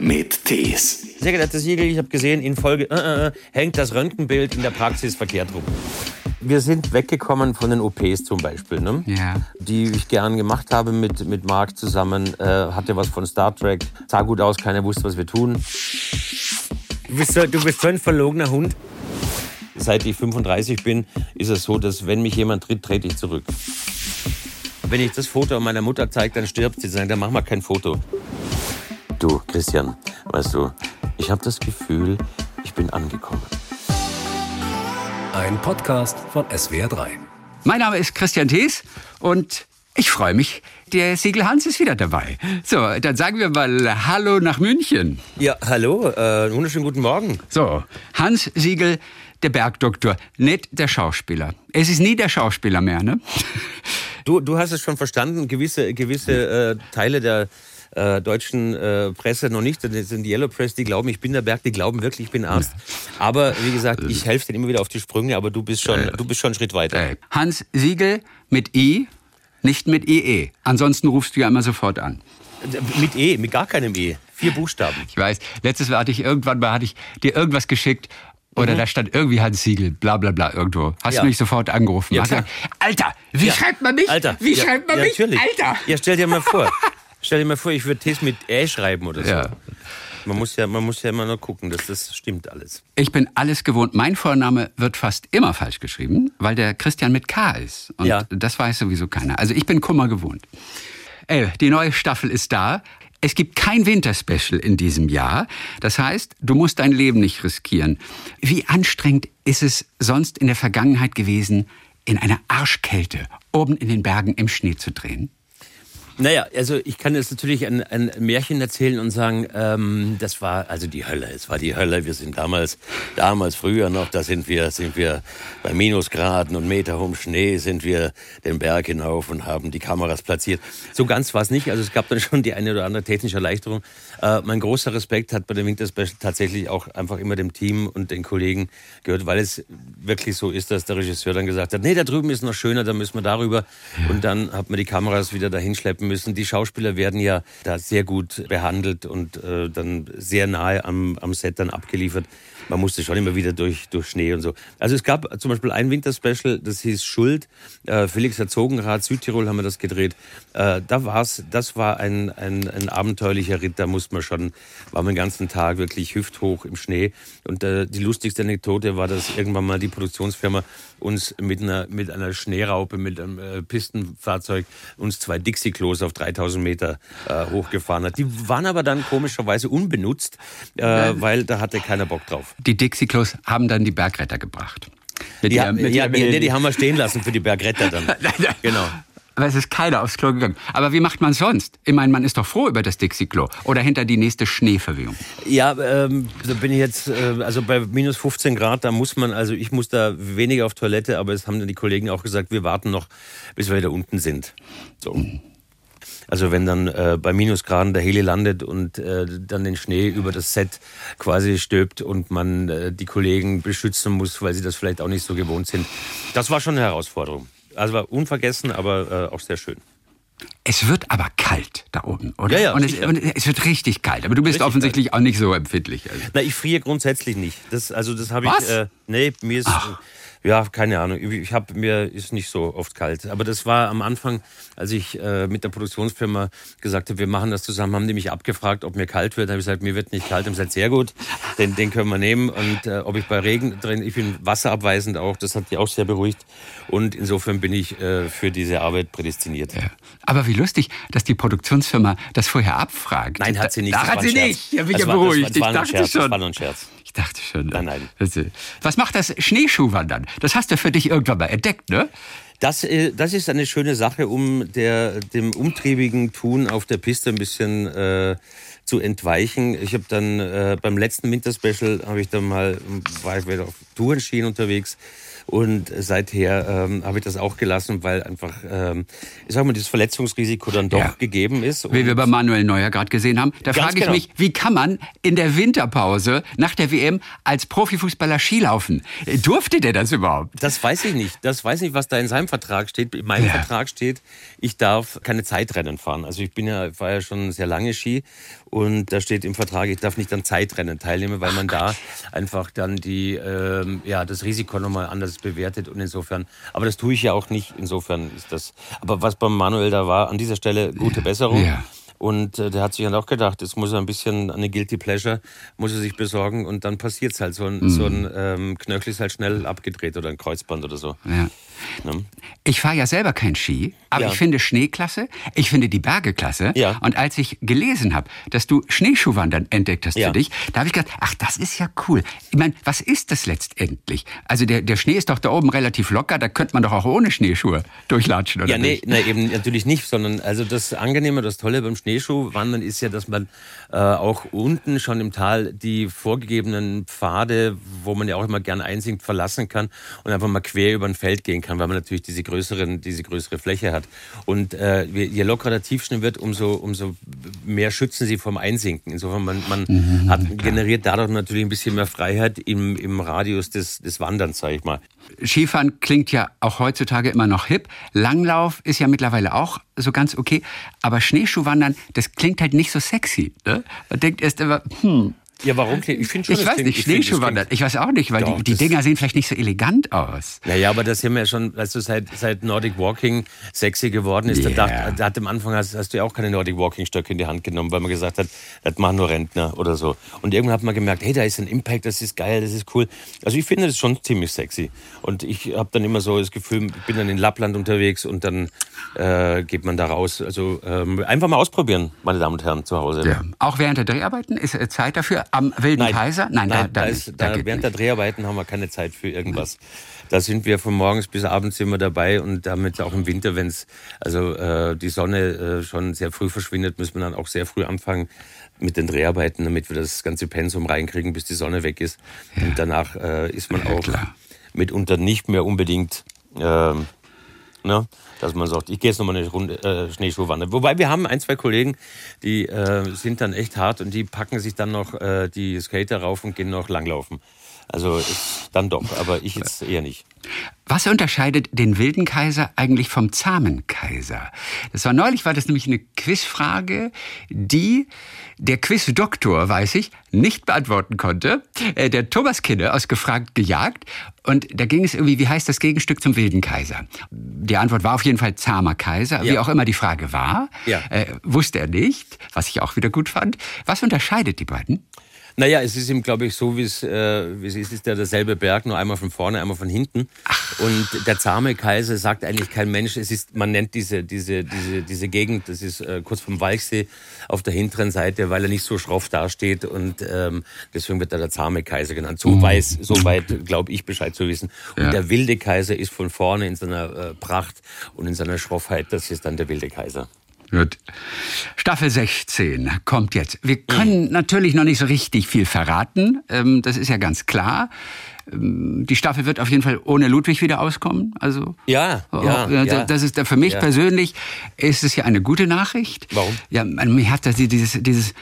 mit Tees. Sehr geehrter Siegel, ich habe gesehen, in Folge äh, äh, äh, hängt das Röntgenbild in der Praxis verkehrt rum. Wir sind weggekommen von den OPs zum Beispiel, ne? Ja. die ich gern gemacht habe mit, mit Marc zusammen. Äh, hatte was von Star Trek, sah gut aus, keiner wusste, was wir tun. Du bist so, du bist so ein verlogener Hund. Seit ich 35 bin, ist es so, dass wenn mich jemand tritt, trete ich zurück. Wenn ich das Foto meiner Mutter zeige, dann stirbt sie. Sagen, dann mach mal kein Foto. Du, Christian, weißt du, ich habe das Gefühl, ich bin angekommen. Ein Podcast von SWR3. Mein Name ist Christian Thees und ich freue mich, der Siegel Hans ist wieder dabei. So, dann sagen wir mal Hallo nach München. Ja, hallo, äh, wunderschönen guten Morgen. So, Hans Siegel, der Bergdoktor, nicht der Schauspieler. Es ist nie der Schauspieler mehr, ne? Du, du hast es schon verstanden, gewisse, gewisse äh, Teile der äh, deutschen äh, Presse noch nicht, das sind die Yellow Press, die glauben, ich bin der Berg, die glauben wirklich, ich bin Arzt. Aber wie gesagt, ich helfe denen immer wieder auf die Sprünge, aber du bist schon, du bist schon einen Schritt weiter. Äh, Hans Siegel mit I, nicht mit IE. Ansonsten rufst du ja immer sofort an. Mit E, mit gar keinem E. Vier Buchstaben. Ich weiß, letztes Mal hatte ich irgendwann mal hatte ich dir irgendwas geschickt oder da stand irgendwie Hans Siegel, bla bla bla irgendwo. Hast Mhm. Ja. du mich sofort angerufen? Ja, gesagt, Alter, wie Ja. schreibt man mich? Alter. Wie ja, schreibt man ja, mich? Natürlich. Alter. Ja, stell dir mal vor. Stell dir mal vor, ich würde T's mit Ä schreiben oder so. Ja. Man muss ja, man muss ja immer noch gucken, dass das stimmt alles. Ich bin alles gewohnt. Mein Vorname wird fast immer falsch geschrieben, weil der Christian mit K ist. Und Ja. das weiß sowieso keiner. Also ich bin Kummer gewohnt. Ey, die neue Staffel ist da. Es gibt kein Winterspecial in diesem Jahr. Das heißt, du musst dein Leben nicht riskieren. Wie anstrengend ist es sonst in der Vergangenheit gewesen, in einer Arschkälte oben in den Bergen im Schnee zu drehen? Naja, also ich kann jetzt natürlich ein, ein Märchen erzählen und sagen, ähm, das war also die Hölle. Es war die Hölle. Wir sind damals, damals früher noch, da sind wir, sind wir bei Minusgraden und meterhohem Schnee sind wir den Berg hinauf und haben die Kameras platziert. So ganz war es nicht. Also es gab dann schon die eine oder andere technische Erleichterung. Äh, mein großer Respekt hat bei dem Winterspecial tatsächlich auch einfach immer dem Team und den Kollegen gehört, weil es wirklich so ist, dass der Regisseur dann gesagt hat, nee, da drüben ist noch schöner, da müssen wir darüber. Und dann hat man die Kameras wieder dahin schleppen müssen. Die Schauspieler werden ja da sehr gut behandelt und äh, dann sehr nahe am, am Set dann abgeliefert. Man musste schon immer wieder durch, durch Schnee und so. Also es gab zum Beispiel ein Winterspecial, das hieß Schuld. Äh, Felix Herzogenrath, Südtirol haben wir das gedreht. Äh, da war's, das war ein, ein, ein abenteuerlicher Ritt. Da musste man schon, war man den ganzen Tag wirklich hüfthoch im Schnee. Und äh, die lustigste Anekdote war, dass irgendwann mal die Produktionsfirma uns mit einer, mit einer Schneeraupe, mit einem äh, Pistenfahrzeug, uns zwei Dixie-Klos auf 3000 Meter äh, hochgefahren hat. Die waren aber dann komischerweise unbenutzt, äh, weil da hatte keiner Bock drauf. Die Dixie-Klos haben dann die Bergretter gebracht. Die, der- haben, mit ja, die, die haben wir stehen lassen für die Bergretter dann. genau. Aber es ist keiner aufs Klo gegangen. Aber wie macht man sonst? Ich meine, man ist doch froh über das Dixie-Klo. Oder hinter die nächste Schneeverwehung. Ja, ähm, da bin ich jetzt, äh, also bei minus 15 Grad, da muss man, also ich muss da weniger auf Toilette, aber es haben dann die Kollegen auch gesagt, wir warten noch, bis wir wieder unten sind. So. Also wenn dann äh, bei Minusgraden der Heli landet und äh, dann den Schnee über das Set quasi stöbt und man äh, die Kollegen beschützen muss, weil sie das vielleicht auch nicht so gewohnt sind. Das war schon eine Herausforderung. Also war unvergessen, aber äh, auch sehr schön. Es wird aber kalt da oben, oder? Ja, ja, und, es, und es wird richtig kalt. Aber du bist Richtig offensichtlich auch nicht so empfindlich. Also. Na, ich friere grundsätzlich nicht. Das, also das habe ich. Was? Äh, nee, mir ist. Ja, keine Ahnung. Ich habe mir ist nicht so oft kalt. Aber das war am Anfang, als ich äh, mit der Produktionsfirma gesagt habe, wir machen das zusammen, haben die mich abgefragt, ob mir kalt wird. Da habe ich gesagt, mir wird nicht kalt. Haben gesagt, sehr gut, den, den können wir nehmen. Und äh, ob ich bei Regen drin, ich bin wasserabweisend auch, das hat die auch sehr beruhigt. Und insofern bin ich äh, für diese Arbeit prädestiniert. Ja. Aber wie lustig, dass die Produktionsfirma das vorher abfragt. Nein, hat sie nicht. Da, hat sie nicht. Ja, bin ja war- das beruhigt. war- das war ich dachte Scherz, schon. Das war nur ein Scherz. Ich dachte schon. Nein, nein. Äh, Was macht das Schneeschuhwandern? Das hast du für dich irgendwann mal entdeckt, ne? Das, äh, das ist eine schöne Sache, um der, dem umtriebigen Tun auf der Piste ein bisschen äh, zu entweichen. Ich habe dann äh, beim letzten Winterspecial habe ich dann mal war ich wieder auf Tourenschienen unterwegs und seither ähm, habe ich das auch gelassen, weil einfach, ähm, ich sag mal, das Verletzungsrisiko dann doch Ja. gegeben ist. Wie wir Und- bei Manuel Neuer gerade gesehen haben. Da frage ich genau. mich, wie kann man in der Winterpause nach der WM als Profifußballer Skilaufen? Durfte der das überhaupt? Das weiß ich nicht. Das weiß ich, was da in seinem Vertrag steht. In meinem Ja. Vertrag steht, ich darf keine Zeitrennen fahren. Also ich bin ja, fahre ja schon sehr lange Ski Und da steht im Vertrag, ich darf nicht an Zeitrennen teilnehmen, weil man da einfach dann die, ähm, ja, das Risiko nochmal anders bewertet. Und insofern, aber das tue ich ja auch nicht. Insofern ist das. Aber was beim Manuel da war, an dieser Stelle gute Besserung. Ja. Und äh, der hat sich dann auch gedacht, jetzt muss er ein bisschen eine Guilty Pleasure, muss er sich besorgen und dann passiert's halt. So ein, so ein ähm, Knöchel ist halt schnell abgedreht oder ein Kreuzband oder so. Ja. Ne? Ich fahre ja selber kein Ski, aber Ja. ich finde Schnee klasse, ich finde die Berge klasse. Ja. Und als ich gelesen habe, dass du Schneeschuhwandern entdeckt hast Ja. für dich, da habe ich gedacht, ach, das ist ja cool. Ich meine, was ist das letztendlich? Also der, der Schnee ist doch da oben relativ locker, da könnte man doch auch ohne Schneeschuhe durchlatschen, oder Ja, nee, nicht? nee, eben natürlich nicht, sondern also das Angenehme, das Tolle beim Schneeschuhwandern ist ja, dass man äh, auch unten schon im Tal die vorgegebenen Pfade, wo man ja auch immer gern einsinkt, verlassen kann und einfach mal quer über ein Feld gehen kann, weil man natürlich diese größeren, diese größere Fläche hat. Und äh, je lockerer der Tiefschnee wird, umso, umso mehr schützen sie vom Einsinken. Insofern man, man Mhm, hat generiert dadurch natürlich ein bisschen mehr Freiheit im, im Radius des, des Wanderns, sage ich mal. Skifahren klingt ja auch heutzutage immer noch hip. Langlauf ist ja mittlerweile auch so ganz okay. Aber Schneeschuhwandern, das klingt halt nicht so sexy. Ne? Man denkt erst immer, hm, Ja, warum? Ich finde schon, ich weiß klingt- nicht, Schneeschuhwandern. klingt- Ich weiß auch nicht, weil Doch, die, die Dinger sehen vielleicht nicht so elegant aus. Naja, aber das sind wir ja schon, weißt du, seit, seit Nordic Walking sexy geworden ist. Ja. Da, dacht, da hat am Anfang hast, hast du ja auch keine Nordic Walking Stöcke in die Hand genommen, weil man gesagt hat, das machen nur Rentner oder so. Und irgendwann hat man gemerkt, hey, da ist ein Impact, das ist geil, das ist cool. Also ich finde das schon ziemlich sexy. Und ich habe dann immer so das Gefühl, ich bin dann in Lappland unterwegs und dann äh, geht man da raus. Also ähm, einfach mal ausprobieren, meine Damen und Herren, zu Hause. Ja. Auch während der Dreharbeiten ist äh, Zeit dafür. Am Wilden Nein, Kaiser? Nein, da, da, ist, nicht. da geht während der Dreharbeiten haben wir keine Zeit für irgendwas. Da sind wir von morgens bis abends immer dabei und damit auch im Winter, wenn es also äh, die Sonne äh, schon sehr früh verschwindet, müssen wir dann auch sehr früh anfangen mit den Dreharbeiten, damit wir das ganze Pensum reinkriegen, bis die Sonne weg ist. Und danach äh, ist man auch klar. mitunter nicht mehr unbedingt ähm, Ne? Dass man sagt, ich gehe jetzt nochmal eine Runde äh, Schneeschuhwandern. Wobei wir haben ein, zwei Kollegen, die äh, sind dann echt hart und die packen sich dann noch äh, die Skater rauf und gehen noch langlaufen. Also ist dann doch, aber ich jetzt eher nicht. Was unterscheidet den wilden Kaiser eigentlich vom zahmen Kaiser? Das war neulich, war das nämlich eine Quizfrage, die der Quizdoktor, weiß ich, nicht beantworten konnte. Äh, Der Thomas Kinne aus Gefragt gejagt. Und da ging es irgendwie, wie heißt das Gegenstück zum wilden Kaiser? Die Antwort war auf jeden Fall zahmer Kaiser. Wie Ja. auch immer die Frage war, Ja. äh, wusste er nicht, was ich auch wieder gut fand. Was unterscheidet die beiden? Naja, es ist ihm, glaube ich, so, wie es, äh, es ist, es ist ja derselbe Berg, nur einmal von vorne, einmal von hinten. Und der zahme Kaiser sagt eigentlich kein Mensch. Es ist, man nennt diese, diese, diese, diese Gegend, das ist äh, kurz vom Walchsee auf der hinteren Seite, weil er nicht so schroff dasteht und ähm, deswegen wird er der zahme Kaiser genannt. So weiß, so weit glaube ich Bescheid zu wissen. Und Ja. der wilde Kaiser ist von vorne in seiner äh, Pracht und in seiner Schroffheit. Das ist dann der wilde Kaiser. Gut. Staffel 16 kommt jetzt. Wir können natürlich noch nicht so richtig viel verraten. Ähm, das ist ja ganz klar. Ähm, die Staffel wird auf jeden Fall ohne Ludwig wieder auskommen. Also Ja, Oh, ja, da- ja. Das ist für mich Ja. persönlich ist es ja eine gute Nachricht. Warum? Ja, man- mir hat das dieses dieses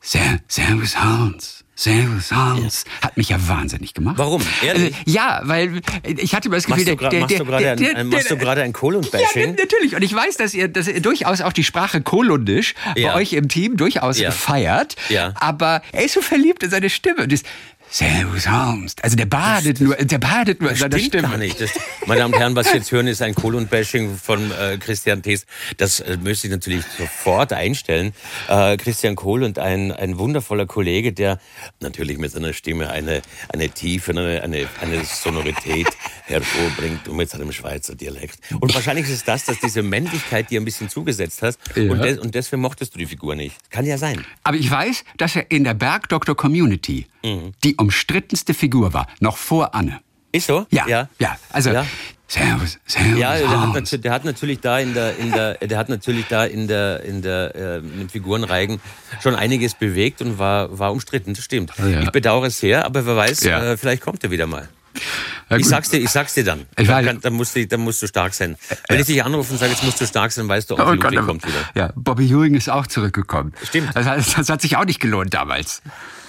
Servus Hans. Servus Hans. Hat mich ja wahnsinnig gemacht. Warum? Ehrlich? Also, ja, weil ich hatte immer das Gefühl, Machst machst du gerade machst du gerade ein Kolon-Bashing? Ja, natürlich. Und ich weiß, dass ihr, dass ihr durchaus auch die Sprache Kolundisch Ja. bei euch im Team durchaus Ja. feiert. Ja. Aber er ist so verliebt in seine Stimme. Das, Servus Hans. Also der badet nur, der badet nur in seiner Stimmt gar nicht. Das, meine Damen und Herren, was Sie jetzt hören, ist ein Kolon-Bashing von äh, Christian Thees. Das äh, müsste ich natürlich sofort einstellen. Äh, Christian Kohl und ein, ein wundervoller Kollege, der natürlich mit seiner Stimme eine, eine Tiefe, eine, eine, eine Sonorität hervorbringt und mit seinem Schweizer Dialekt. Und wahrscheinlich ist es das, dass diese Männlichkeit dir ein bisschen zugesetzt hast Ja. und, des, und deswegen mochtest du die Figur nicht. Kann ja sein. Aber ich weiß, dass er in der Bergdoktor Community Mhm. die umstrittenste Figur war, noch vor Anne. Ist so? Ja, ja, ja. also Ja. Servus, Servus, Ja, der hat, der hat natürlich da in der, in der, der hat natürlich da in der, in der, äh, mit Figurenreigen schon einiges bewegt und war, war umstritten. Das stimmt. Ja. Ich bedauere es sehr, aber wer weiß, äh, vielleicht kommt er wieder mal. Ja, Ich sag's dir, ich sag's dir dann. Ich dann, kann, dann, musst du, dann musst du stark sein. Wenn ich dich anrufe und sage, jetzt musst du stark sein, weißt du, ob Oh Ludwig kommt wieder. Ja, Bobby Ewing ist auch zurückgekommen. Stimmt. Das, das hat sich auch nicht gelohnt damals.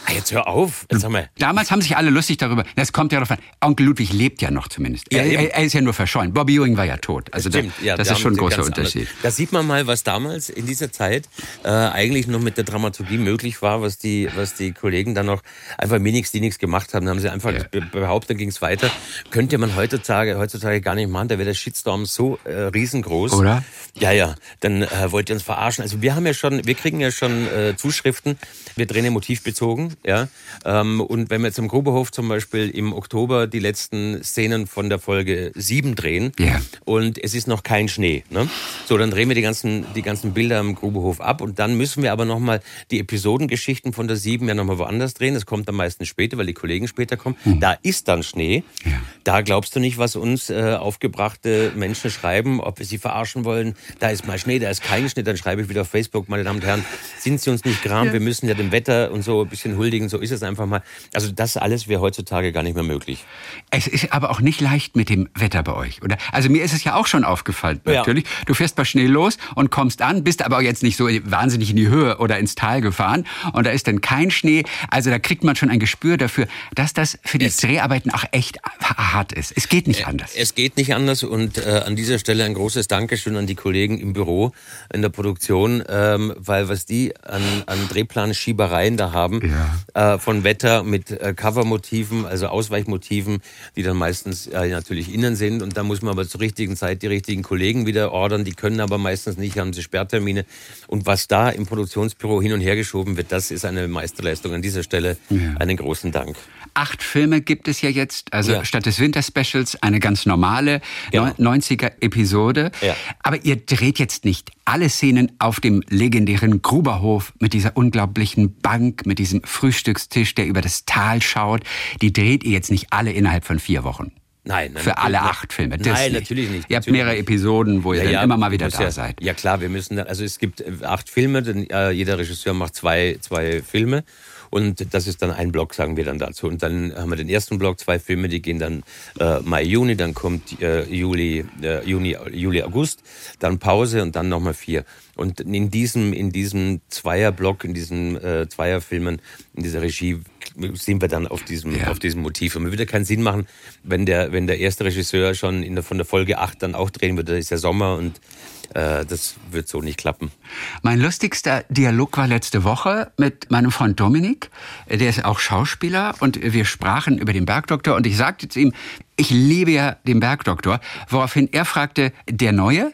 Ah, jetzt hör auf. Jetzt haben wir. Damals haben sich alle lustig darüber. Das kommt ja darauf an. Onkel Ludwig lebt ja noch zumindest. Ja, er, er, ist ja nur verschollen. Bobby Ewing war ja tot. Also Stimmt, da, ja, das da ist schon ein großer Unterschied. anders. Da sieht man mal, was damals in dieser Zeit äh, eigentlich noch mit der Dramaturgie möglich war, was die, was die Kollegen dann noch einfach nichts, die nichts gemacht haben. Da haben sie einfach Ja. be- behauptet, dann ging es weiter. Könnte man heutzutage, heutzutage gar nicht machen. Da wäre der Shitstorm so äh, riesengroß. Oder? Ja, ja. Dann äh, wollt ihr uns verarschen. Also wir haben ja schon, wir kriegen ja schon äh, Zuschriften. Wir drehen ja motivbezogen, ja. Ähm, und wenn wir jetzt im Gruberhof zum Beispiel im Oktober die letzten Szenen von der Folge 7 drehen Ja. und es ist noch kein Schnee, ne? So, dann drehen wir die ganzen, die ganzen Bilder im Gruberhof ab und dann müssen wir aber nochmal die Episodengeschichten von der 7 ja nochmal woanders drehen. Das kommt am meisten später, weil die Kollegen später kommen. Da ist dann Schnee. Ja. Da glaubst du nicht, was uns äh, aufgebrachte Menschen schreiben, ob wir sie verarschen wollen. Da ist mal Schnee, da ist kein Schnee. Dann schreibe ich wieder auf Facebook, meine Damen und Herren, sind Sie uns nicht gram? Wir müssen ja dem Wetter und so ein bisschen huldigen. So ist es einfach mal. Also das alles wäre heutzutage gar nicht mehr möglich. Es ist aber auch nicht leicht mit dem Wetter bei euch, oder? Also mir ist es ja auch schon aufgefallen, Ja. natürlich. Du fährst bei Schnee los und kommst an, bist aber jetzt nicht so wahnsinnig in die Höhe oder ins Tal gefahren und da ist dann kein Schnee. Also da kriegt man schon ein Gespür dafür, dass das für die Es- Dreharbeiten auch echt hart ist. Es geht nicht anders. Es geht nicht anders und äh, an dieser Stelle ein großes Dankeschön an die Kollegen im Büro, in der Produktion, ähm, weil was die an, an Drehplanschiebereien da haben, äh, von Wetter mit äh, Covermotiven, also Ausweichmotiven, die dann meistens äh, natürlich innen sind und da muss man aber zur richtigen Zeit die richtigen Kollegen wieder ordern, die können aber meistens nicht, haben sie Sperrtermine und was da im Produktionsbüro hin und her geschoben wird, das ist eine Meisterleistung. An dieser Stelle einen großen Dank. Acht Filme gibt es ja jetzt, also Ja. statt des Winterspecials eine ganz normale Genau. 90er-Episode. Ja. Aber ihr dreht jetzt nicht alle Szenen auf dem legendären Gruberhof mit dieser unglaublichen Bank, mit diesem Frühstückstisch, der über das Tal schaut. Die dreht ihr jetzt nicht alle innerhalb von vier Wochen. Nein, nein Für alle natürlich acht Filme. Das Nein, nicht. natürlich nicht. Ihr habt mehrere. Episoden, wo ihr dann immer mal wieder da ja, seid. Ja klar, wir müssen, also es gibt äh, acht Filme, denn äh, jeder Regisseur macht zwei, zwei Filme und das ist dann ein Block, sagen wir dann dazu. Und dann haben wir den ersten Block, zwei Filme, die gehen dann äh, Mai, Juni, dann kommt äh, Juli, äh, Juni, Juli, August, dann Pause und dann nochmal vier. Und in diesem, in diesem Zweierblock, in diesen äh, Zweierfilmen, in dieser Regie sind wir dann auf diesem, Ja. auf diesem Motiv. Und mir würde keinen Sinn machen, wenn der, wenn der erste Regisseur schon in der, von der Folge 8 dann auch drehen würde. Das ist ja Sommer und äh, das wird so nicht klappen. Mein lustigster Dialog war letzte Woche mit meinem Freund Dominik. Der ist auch Schauspieler und wir sprachen über den Bergdoktor und ich sagte zu ihm, ich liebe ja den Bergdoktor, woraufhin er fragte, der Neue?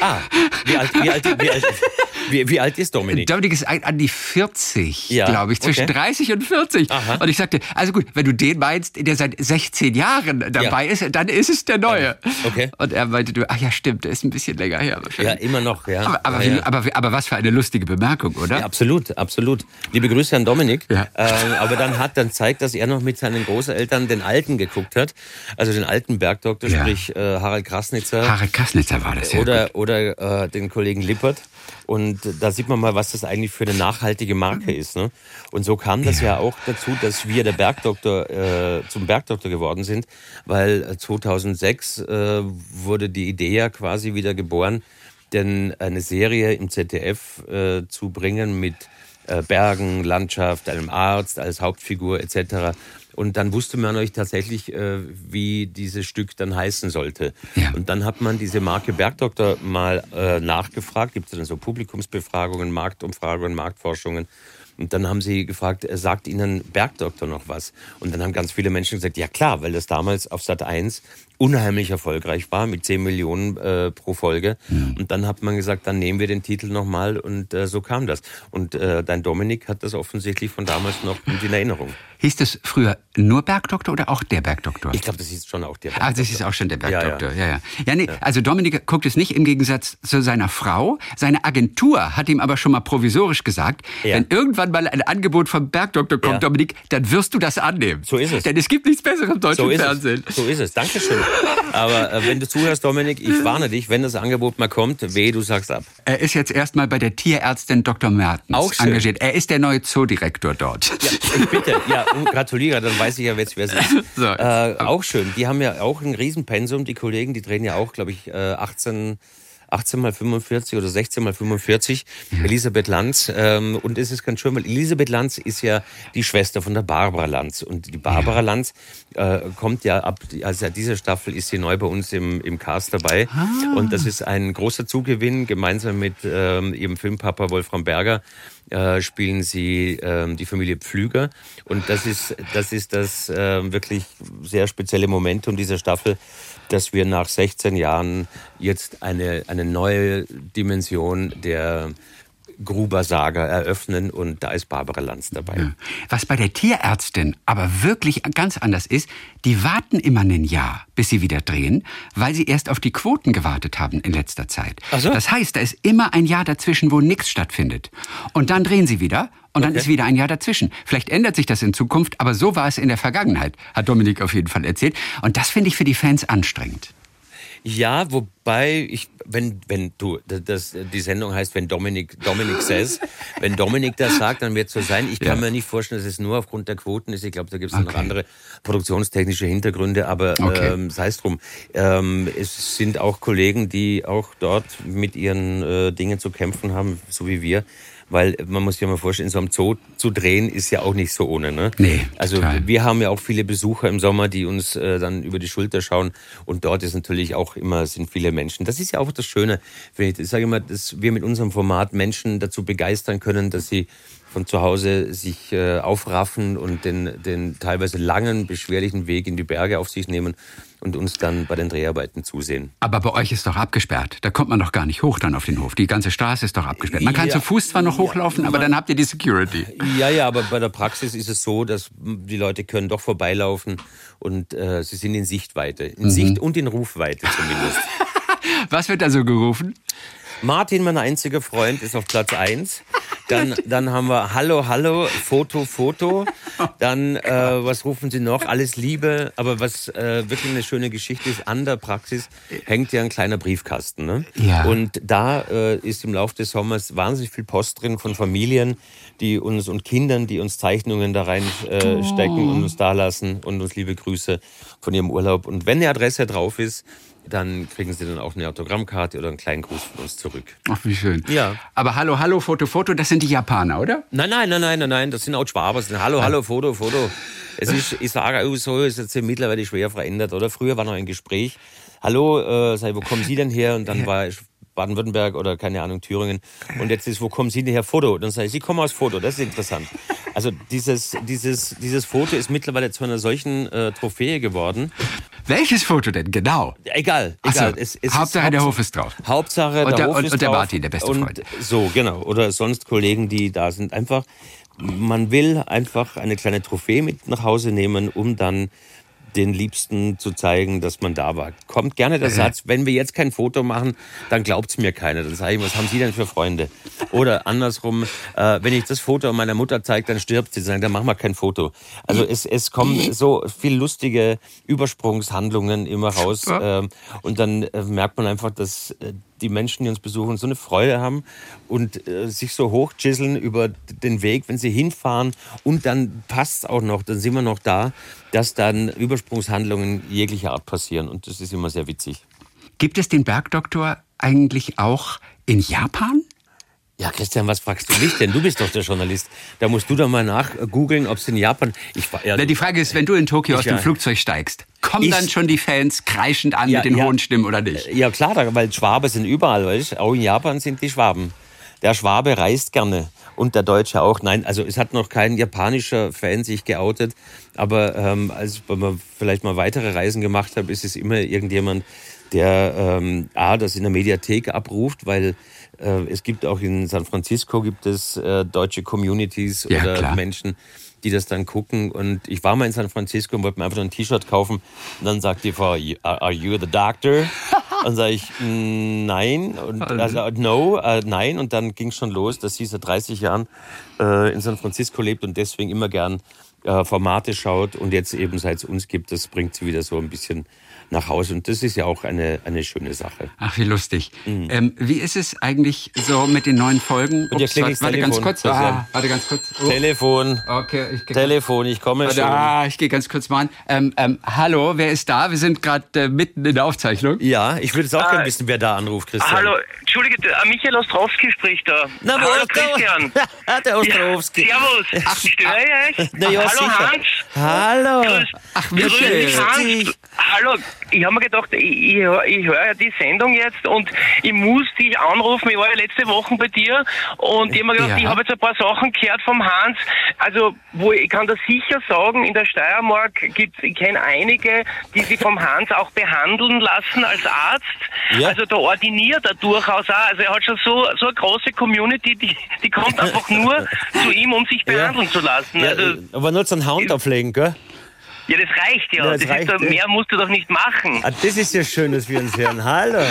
Ah, wie alt, wie alt, wie alt, wie, wie alt ist Dominik? Dominik ist an die 40, Ja, glaube ich, zwischen okay. 30 und 40. Aha. Und ich sagte, also gut, wenn du den meinst, der seit 16 Jahren dabei ist, dann ist es der Neue. Okay. Und er meinte, ach ja, stimmt, der ist ein bisschen länger her. Ja, immer noch, ja. Aber, aber, ja, ja. aber, aber was für eine lustige Bemerkung, oder? Ja, absolut, absolut. Liebe Grüße an Dominik. Ja. Ähm, aber dann hat dann zeigt, dass er noch mit seinen Großeltern den Alten geguckt hat, also den alten Bergdoktor, Ja. sprich äh, Harald Krasnitzer. Harald Kassnitzer war das ja. oder oder äh, den Kollegen Lippert. Und da sieht man mal, was das eigentlich für eine nachhaltige Marke ist. Ne? Und so kam das ja, auch dazu, dass wir der Bergdoktor äh, zum Bergdoktor geworden sind, weil äh, 2006 äh, wurde die Idee ja quasi wieder geboren, denn eine Serie im ZDF äh, zu bringen mit äh, Bergen, Landschaft, einem Arzt als Hauptfigur etc. Und dann wusste man euch tatsächlich, äh, wie dieses Stück dann heißen sollte. Ja. Und dann hat man diese Marke Bergdoktor mal äh, nachgefragt. Gibt es dann so Publikumsbefragungen, Marktumfragungen, Marktforschungen. Und dann haben sie gefragt, äh, sagt Ihnen Bergdoktor noch was? Und dann haben ganz viele Menschen gesagt, ja klar, weil das damals auf Sat 1 unheimlich erfolgreich war mit 10 Millionen äh, pro Folge. Und dann hat man gesagt, dann nehmen wir den Titel nochmal und äh, so kam das. Und äh, dein Dominik hat das offensichtlich von damals noch gut in Erinnerung. Hieß das früher nur Bergdoktor oder auch der Bergdoktor? Ich glaube, das ist schon auch der Ah, das ist auch schon der Ja, ja. Bergdoktor. Ja, ja. Ja, nee, also Dominik guckt es nicht im Gegensatz zu seiner Frau. Seine Agentur hat ihm aber schon mal provisorisch gesagt, Ja. wenn irgendwann mal ein Angebot vom Bergdoktor kommt, Ja. Dominik, dann wirst du das annehmen. So ist es. Denn es gibt nichts Besseres im deutschen So Fernsehen. es. So ist es. Dankeschön. Aber äh, wenn du zuhörst, Dominik, ich warne dich, wenn das Angebot mal kommt, weh, du sagst ab. Er ist jetzt erstmal bei der Tierärztin Dr. Mertens Auch schön. engagiert. Er ist der neue Zoodirektor dort. Ja, ich bitte. Ja, gratuliere, dann weiß ich ja jetzt, wer es ist. So, äh, auch schön. Die haben ja auch ein Riesenpensum, die Kollegen, die drehen ja auch, glaube ich, äh, 18, 18 mal 45 oder 16 mal 45, Elisabeth Lanz. Ähm, und es ist ganz schön, weil Elisabeth Lanz ist ja die Schwester von der Barbara Lanz. Und die Barbara Lanz äh, kommt ja ab, also dieser Staffel ist sie neu bei uns im, im Cast dabei. Ah. Und das ist ein großer Zugewinn, gemeinsam mit ähm, ihrem Filmpapa Wolfram Berger äh, spielen sie ähm, die Familie Pflüger. Und das ist das, ist das äh, wirklich sehr spezielle Momentum dieser Staffel, dass wir nach 16 Jahren jetzt eine, eine neue Dimension der Gruber-Saga eröffnen und da ist Barbara Lanz dabei. Was bei der Tierärztin aber wirklich ganz anders ist, die warten immer ein Jahr, bis sie wieder drehen, weil sie erst auf die Quoten gewartet haben in letzter Zeit. So. Das heißt, da ist immer ein Jahr dazwischen, wo nichts stattfindet. Und dann drehen sie wieder und dann Okay. ist wieder ein Jahr dazwischen. Vielleicht ändert sich das in Zukunft, aber so war es in der Vergangenheit, hat Dominik auf jeden Fall erzählt. Und das finde ich für die Fans anstrengend. Ja, wobei ich, wenn, wenn du, das, die Sendung heißt, wenn Dominik, Dominik says, wenn Dominik das sagt, dann wird es so sein. Ich kann Ja. mir nicht vorstellen, dass es nur aufgrund der Quoten ist. Ich glaube, da gibt es noch Okay. andere produktionstechnische Hintergründe, aber Okay. ähm, sei es drum. Ähm, es sind auch Kollegen, die auch dort mit ihren äh, Dingen zu kämpfen haben, so wie wir. Weil man muss sich ja mal vorstellen, in so einem Zoo zu drehen ist ja auch nicht so ohne. Ne? Nee, Also total. wir haben ja auch viele Besucher im Sommer, die uns äh, dann über die Schulter schauen. Und dort ist natürlich auch immer, sind viele Menschen. Das ist ja auch das Schöne, ich. Ich sage immer, dass wir mit unserem Format Menschen dazu begeistern können, dass sie von zu Hause sich äh, aufraffen und den, den teilweise langen, beschwerlichen Weg in die Berge auf sich nehmen und uns dann bei den Dreharbeiten zusehen. Aber bei euch ist doch abgesperrt. Da kommt man doch gar nicht hoch dann auf den Hof. Die ganze Straße ist doch abgesperrt. Man kann Ja. zu Fuß zwar noch hochlaufen, aber dann habt ihr die Security. Ja, ja, aber bei der Praxis ist es so, dass die Leute können doch vorbeilaufen und äh, sie sind in Sichtweite. In Sicht und in Rufweite zumindest. Was wird da so gerufen? Martin, mein einziger Freund, ist auf Platz eins. Dann, dann haben wir Hallo, Hallo, Foto, Foto. Dann, äh, was rufen Sie noch? Alles Liebe. Aber was äh, wirklich eine schöne Geschichte ist, an der Praxis hängt ja ein kleiner Briefkasten. Ne? Ja. Und da äh, ist im Laufe des Sommers wahnsinnig viel Post drin von Familien, die uns und Kindern, die uns Zeichnungen da rein äh, stecken und uns da lassen und uns liebe Grüße von ihrem Urlaub. Und wenn eine Adresse drauf ist, dann kriegen sie dann auch eine Autogrammkarte oder einen kleinen Gruß von uns zurück. Ach, wie schön. Ja. Aber hallo, hallo, Foto, Foto, das sind die Japaner, oder? Nein, nein, nein, nein, nein, nein, das sind auch Schwaber. Das sind, hallo, hallo, Foto, Foto. Es ist, ich sage so, hat sich mittlerweile schwer verändert, oder? Früher war noch ein Gespräch. Hallo, äh, sag ich, wo kommen Sie denn her? Und dann war ich Baden-Württemberg oder keine Ahnung, Thüringen. Und jetzt ist, wo kommen Sie denn her? Foto. Und dann sage ich, Sie kommen aus Foto, das ist interessant. Also dieses, dieses, dieses Foto ist mittlerweile zu einer solchen äh, Trophäe geworden. Welches Foto denn? Genau. Egal, Ach so, egal. Es, es Hauptsache, ist der Hof ist drauf. Hauptsache, Und der, der- Hof und- ist und der drauf. Martin, der beste und Freund. So, genau. Oder sonst Kollegen, die da sind. Einfach, man will einfach eine kleine Trophäe mit nach Hause nehmen, um dann den Liebsten zu zeigen, dass man da war. Kommt gerne der Satz, wenn wir jetzt kein Foto machen, dann glaubt's mir keiner. Dann sage ich, was haben Sie denn für Freunde? Oder andersrum, äh, wenn ich das Foto meiner Mutter zeige, dann stirbt sie. Dann sagen, dann machen wir kein Foto. Also es, es kommen so viel lustige Übersprungshandlungen immer raus. Ähm, und dann äh, merkt man einfach, dass äh, die Menschen, die uns besuchen, so eine Freude haben und äh, sich so hochchisseln über den Weg, wenn sie hinfahren. Und dann passt auch noch, dann sind wir noch da, dass dann Übersprungshandlungen jeglicher Art passieren. Und das ist immer sehr witzig. Gibt es den Bergdoktor eigentlich auch in Japan? Ja, Christian, was fragst du mich denn? Du bist doch der Journalist. Da musst du doch mal nachgoogeln, ob es in Japan. Ich ja, Na, Die Frage ist, wenn du in Tokio aus Ja. dem Flugzeug steigst, kommen Ich- dann schon die Fans kreischend an Ja, mit den ja. hohen Stimmen oder nicht? Ja, klar, weil Schwabe sind überall, weißt du? Auch in Japan sind die Schwaben. Der Schwabe reist gerne und der Deutsche auch. Nein, also es hat noch kein japanischer Fan sich geoutet, aber ähm, als wenn man vielleicht mal weitere Reisen gemacht hat, ist es immer irgendjemand, der ähm, A, das in der Mediathek abruft, weil äh, es gibt auch in San Francisco gibt es äh, deutsche Communities Ja, oder klar. Menschen, die das dann gucken. Und ich war mal in San Francisco und wollte mir einfach nur ein T-Shirt kaufen. Und dann sagt die Frau, "You- are you the doctor? Und sage ich, "Mm, nein. Und also, no, äh, nein. Und dann ging es schon los, dass sie seit 30 Jahren äh, in San Francisco lebt und deswegen immer gern äh, Formate schaut und jetzt eben seit es uns gibt, das bringt sie wieder so ein bisschen nach Hause. Und das ist ja auch eine, eine schöne Sache. Ach, wie lustig. Ähm, wie ist es eigentlich so mit den neuen Folgen? Und jetzt Ups, warte, warte ganz Telefon. kurz. Christian. Ah, warte ganz kurz. Oh, Telefon, okay, ich Telefon, ich komme Warte, schon. ah, ich gehe ganz kurz mal an. Ähm, ähm, hallo, wer ist da? Wir sind gerade äh, mitten in der Aufzeichnung. Ja, ich würde jetzt auch Ah. gerne wissen, wer da anruft, Christian. Hallo, Entschuldige, der, äh, Michael Ostrowski spricht da. Na, wo Hallo ist der? Christian. der Ostrowski. Ja, servus. Ach, störe ich euch? Na ja, Hallo sicher. Hans. Hallo. Grüß, Ach, grüß Michael. dich, Hans. Hallo, ich habe mir gedacht, ich, ich, hör- ich höre ja die Sendung jetzt und ich muss dich anrufen. Ich war ja letzte Woche bei dir und ich habe mir gedacht, Ja. ich habe jetzt ein paar Sachen gehört vom Hans. Also, wo ich kann das sicher sagen, in der Steiermark gibt ich kenne einige, die sich vom Hans auch behandeln lassen als Arzt. Ja. Also da ordiniert er durchaus auch. Also er hat schon so, so eine große Community, die, die kommt einfach nur zu ihm, um sich behandeln zu lassen. Ja, also, aber nur zum Hand auflegen, gell? Ja, das reicht ja. Ja, das das ist reicht, doch, mehr musst du doch nicht machen. Ah, das ist ja schön, dass wir uns hören. Hallo.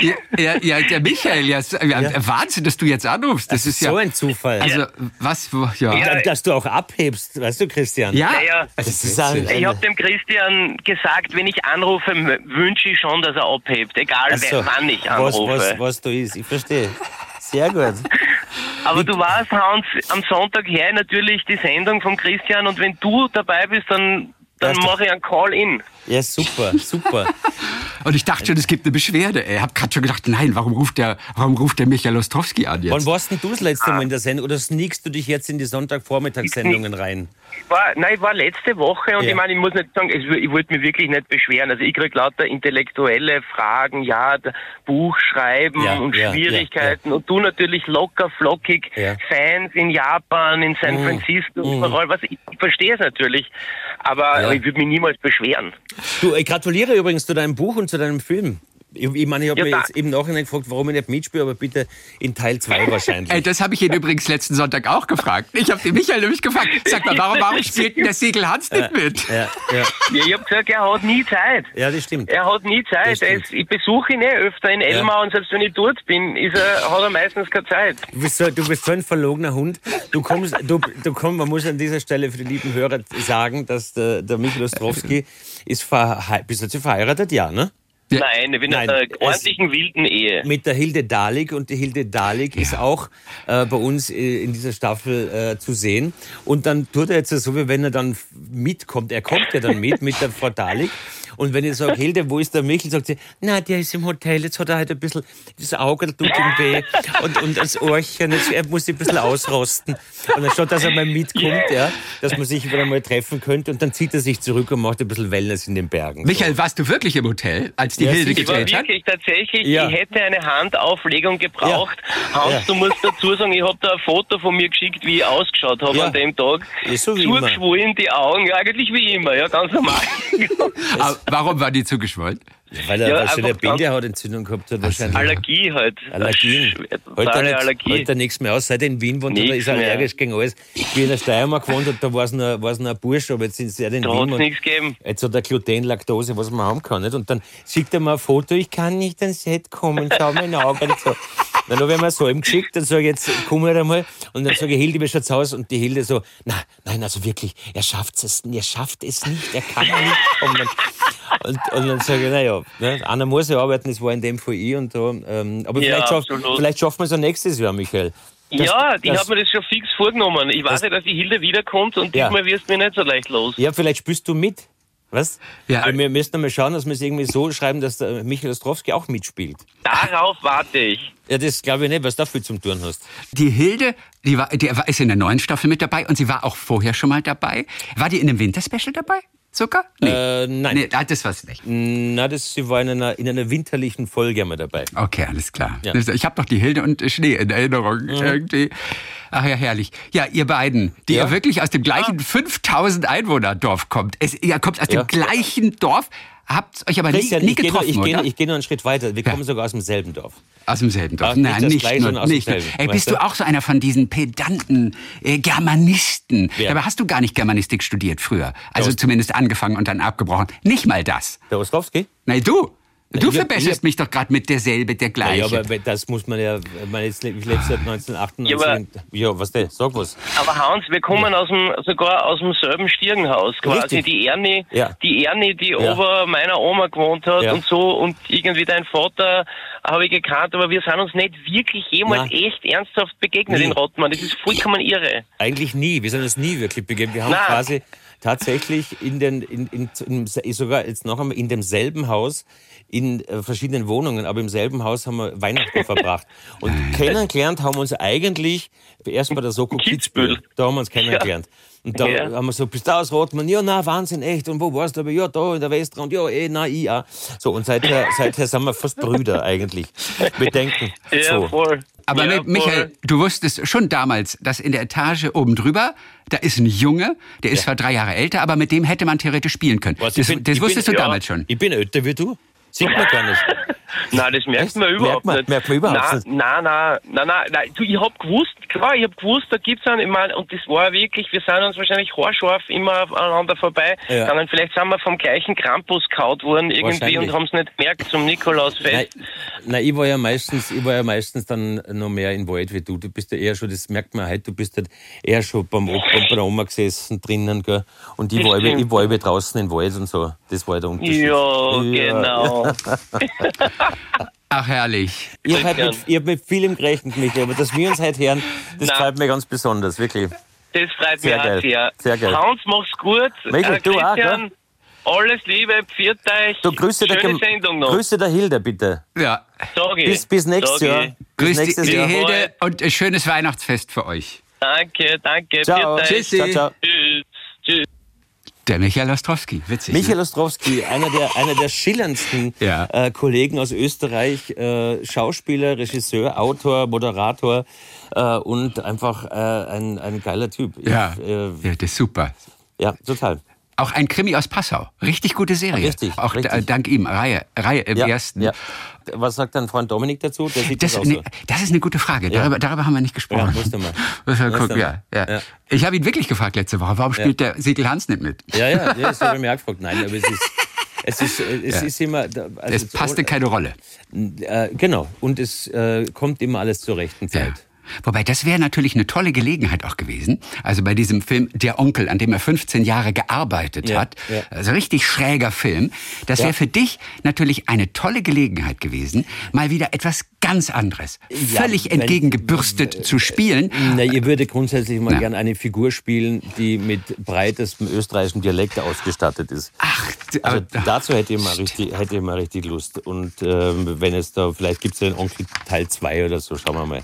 Ja, ja, ja der Michael, ja, Wahnsinn, dass du jetzt anrufst. Das, ist ja. so ein Zufall. Also, was, wo, ja. Dass du auch abhebst, weißt du, Christian? ja. Ja. Das Das ist ist ein-. Ich habe dem Christian gesagt, wenn ich anrufe, wünsche ich schon, dass er abhebt. Egal, so. wer, wann ich was, anrufe. was, was du ist, ich verstehe. Sehr gut. Aber du warst, Hans, am Sonntag her natürlich die Sendung von Christian und wenn du dabei bist, dann, dann mache ich einen Call-In. Ja, super, super. Und ich dachte schon, es gibt eine Beschwerde. Ich habe gerade schon gedacht, nein, warum ruft der, warum ruft der Michael Ostrowski an Wann jetzt? warst denn du das letzte Mal in der Sendung oder sneakst du dich jetzt in die Sonntagvormittagssendungen rein? Ich war, nein, ich war letzte Woche und Ja. ich meine, ich muss nicht sagen, es, ich wollte mich wirklich nicht beschweren. Also ich krieg lauter intellektuelle Fragen, ja, Buch schreiben Ja, und ja, Schwierigkeiten und du natürlich locker flockig. Fans in Japan, in San Francisco, überall was. Ich, ich verstehe es natürlich, aber ich würde mich niemals beschweren. Du, ich gratuliere übrigens zu deinem Buch und zu deinem Film. Ich, ich meine, ich habe Ja, mir da- jetzt im Nachhinein gefragt, warum ich nicht mitspiele, aber bitte in Teil 2 wahrscheinlich. Ey, das habe ich ihn übrigens letzten Sonntag auch gefragt. Ich habe den Michael nämlich gefragt. Sag mal, warum, warum spielt denn der Siegel Hans nicht mit? ja, ja, Ja, ich habe gesagt, er hat nie Zeit. ja, das stimmt. Er hat nie Zeit. Er ist, ich besuche ihn eh öfter in Elmau und selbst wenn ich dort bin, ist er, hat er meistens keine Zeit. Du bist, so, du bist so ein verlogener Hund. Du kommst, du, du kommst, man muss an dieser Stelle für die lieben Hörer sagen, dass der, der Michael Ostrowski ist verhe bist du verheiratet? Ja, ne? Ja. Nein, ich bin Nein, in einer ordentlichen wilden Ehe. Mit der Hilde Dalik und die Hilde Dalik ist auch äh, bei uns äh, in dieser Staffel äh, zu sehen. Und dann tut er jetzt so, wie wenn er dann mitkommt. Er kommt ja dann mit, mit der Frau Dalik. Und wenn ich sage, Hilde, wo ist der Michel, sagt sie, na, der ist im Hotel, jetzt hat er halt ein bisschen, das Auge tut ihm weh und, und das Ohrchen, jetzt, er muss sich ein bisschen ausrosten. Und dann schaut, dass er mal mitkommt, ja, dass man sich wieder mal treffen könnte und dann zieht er sich zurück und macht ein bisschen Wellness in den Bergen. Michael, warst du wirklich im Hotel, als die Ja, Hilde sicher. Ich war gedreht hat? wirklich tatsächlich, Ja. ich hätte eine Handauflegung gebraucht. Hans, Ja. du musst dazu sagen, ich habe da ein Foto von mir geschickt, wie ich ausgeschaut habe Ja. an dem Tag. Ist so wie immer. Zugeschwollen die Augen, ja, eigentlich wie immer, ja, ganz normal. Aber warum war die zugeschwollen? Weil er Ja, schon eine Bindehautentzündung gehabt hat wahrscheinlich. Allergie halt. Allergien. Er, Totale nicht, Allergie. hält er nichts mehr aus. Seit er in Wien wohnt, hat er Nichts ist er allergisch gegen alles. Ich bin in der Steiermark gewohnt und da war es nur, war's nur ein Bursch, aber jetzt sind sie in Da Wien. und nichts gegeben. Jetzt hat er Gluten, Laktose, was man haben kann. Nicht? Und dann schickt er mir ein Foto, ich kann nicht ans Set kommen, schau mir in die Augen. So. Dann habe ich mir so ihm geschickt und sage jetzt, komm halt einmal. Und dann sage ich, Hilde, wie schaut's aus? Und die Hilde so, na, nein, also wirklich, er schafft es, er schafft es nicht, er kann nicht kommen. Und, und dann sage ich, naja, ne, einer muss ja arbeiten, das war in dem Fall ich. Und da, ähm, aber Ja, vielleicht, schaff, vielleicht schaffen wir es ja nächstes Jahr, Michael. Das- ja, ich das- habe mir das schon fix vorgenommen. Ich weiß ja, dass die Hilde wiederkommt und Ja. diesmal wirst du mir nicht so leicht los. Ja, vielleicht spielst du mit. Was? Ja. Wir müssen mal schauen, dass wir es irgendwie so schreiben, dass der Michael Ostrowski auch mitspielt. Darauf warte ich. Ja, das glaube ich nicht, was du dafür zum Tun hast. Die Hilde, die, war, die war, ist in der neuen Staffel mit dabei und sie war auch vorher schon mal dabei. War die in einem Winterspecial dabei? Sogar? Nee. Äh, nein. Nee, ah, das war's nicht. Na, das, sie war in einer, in einer winterlichen Folge einmal dabei. Okay, alles klar. Ja. Mhm. Ich habe doch die Hilde und Schnee in Erinnerung. Irgendwie. Ach ja, herrlich. Ja, ihr beiden, die Ja. ja wirklich aus dem gleichen 5000 Einwohner-Dorf kommt. Es, ihr kommt aus Ja. dem gleichen Dorf, habt euch aber nie, Christian, nie ich gehe noch, getroffen, ich geh oder? noch, ich geh noch einen Schritt weiter. Wir kommen sogar aus demselben Dorf. Aus demselben Dorf. Ach, nicht Nein, nicht, Gleiche, nur, nicht nur. Ey, bist du? du auch so einer von diesen pedanten äh, Germanisten? Wer? Dabei hast du gar nicht Germanistik studiert früher. Also zumindest angefangen und dann abgebrochen. Nicht mal das. Der Ostrowski? Nein, du. Du verbesserst ich mich doch gerade mit derselbe, der Ja, gleiche. aber das muss man ja, ich meine, jetzt ich lebe seit 1998. Ja, aber- Ja, was denn? Sag was. Aber Hans, wir kommen aus dem, sogar aus demselben Stirnhaus quasi. Richtig. Die Ernie, Ja. die Ernie, die Ja. ober meiner Oma gewohnt hat Ja. und so und irgendwie dein Vater habe ich gekannt, aber wir sind uns nicht wirklich jemals Nein. echt ernsthaft begegnet Nie. in Rottmann. Das ist vollkommen irre. Eigentlich nie. Wir sind uns nie wirklich begegnet. Wir haben Nein. quasi tatsächlich in den, in, in, in, sogar jetzt noch einmal in demselben Haus, in äh, verschiedenen Wohnungen, aber im selben Haus haben wir Weihnachten verbracht. Und kennengelernt haben wir uns eigentlich erst bei der Soko Kitzbühel. Kitzbühel. Da haben wir uns kennengelernt. Und da Ja. haben wir so, bist du aus Rottmann? Ja, na, Wahnsinn, echt. Und wo warst du? Aber ja, da in der Westrand. Ja, eh, na, ich auch. So, und seither, seither sind wir fast Brüder eigentlich. Wir denken Ja, so. voll. Aber ja, mit Michael, du wusstest schon damals, dass in der Etage oben drüber, da ist ein Junge, der ist zwar drei Jahre älter, aber mit dem hätte man theoretisch spielen können. Was, das bin- das wusstest bin- du ja. damals schon. Ich bin älter wie du. Sieht man gar nicht. Nein, das merkt man überhaupt Merkt man- nicht. merkt man überhaupt nein, nicht. Nein, nein, nein, nein, nein. Du, ich hab gewusst, klar, ich hab gewusst, da gibt's einen, ich mein, und das war wirklich, wir sind uns wahrscheinlich haarscharf immer aneinander vorbei. Ja. Dann vielleicht sind wir vom gleichen Krampus kaut worden irgendwie und haben's nicht gemerkt zum Nein, Nikolausfest. nein, ich war ja meistens, ich war ja meistens dann noch mehr in Wald wie du. Du bist ja eher schon, das merkt man halt, du bist halt eher schon beim Opa und bei der Oma gesessen drinnen, gell? Und ich Das war, eben- ich war eben draußen im Wald und so. Das war der Unterschied. Ja, genau. Ach, herrlich. Halt gern. mit, ich hab mit vielem gerechnet, Michael, aber dass wir uns heute hören, das freut mich ganz besonders, wirklich. Das freut Sehr mich geil. auch sehr. Sehr geil. Hans, mach's gut. Michael, Äh, du auch, Christian, Alles Liebe, pfiat euch. Du grüße der, Schöne Gem- Sendung noch. grüße der Hilde, bitte. Ja. Sag ich. Bis, bis nächstes Sag Jahr. ich. Bis Grüß die, nächstes die Jahr. Hilde und ein schönes Weihnachtsfest für euch. Danke, danke. Ciao. Tschüssi. Ciao, ciao. Tschüss. Der Michael Ostrowski, witzig. ne? Michael Ostrowski, einer der, einer der schillerndsten Ja. äh, Kollegen aus Österreich, äh, Schauspieler, Regisseur, Autor, Moderator äh, und einfach äh, ein, ein geiler Typ. Ich, Ja, äh, ja, das ist super. ja, total. Auch ein Krimi aus Passau. Richtig gute Serie. Richtig, Auch richtig. äh, dank ihm. Reihe, Reihe im Ja, ersten. ja. Was sagt dein Freund Dominik dazu? Das, Das, auch ne, so. das ist eine gute Frage. Ja. Darüber, darüber haben wir nicht gesprochen. Ja, musst du mal. Gucken, ja, ja. Ich habe ihn wirklich gefragt letzte Woche, warum spielt der Siegel Hans nicht mit? Ja, ja, ja das habe ich mir auch gefragt. Nein, aber es ist, es ist, äh, es Ja. ist immer. Also Es passte keine Rolle. Äh, genau. Und es äh, kommt immer alles zur rechten Zeit. Ja. Wobei, das wäre natürlich eine tolle Gelegenheit auch gewesen. Also bei diesem Film Der Onkel, an dem er 15 Jahre gearbeitet Ja, hat. ja. Also richtig schräger Film. Das Ja. wäre für dich natürlich eine tolle Gelegenheit gewesen, mal wieder etwas ganz anderes. Völlig wenn- entgegengebürstet zu spielen. Na, ihr würde grundsätzlich mal Ja. gern eine Figur spielen, die mit breitestem österreichischen Dialekt ausgestattet ist. Ach, Also aber- dazu hätte ich mal richtig, hätte ich mal richtig Lust. Und ähm, wenn es da, vielleicht gibt es ja den Onkel Teil 2 oder so, schauen wir mal.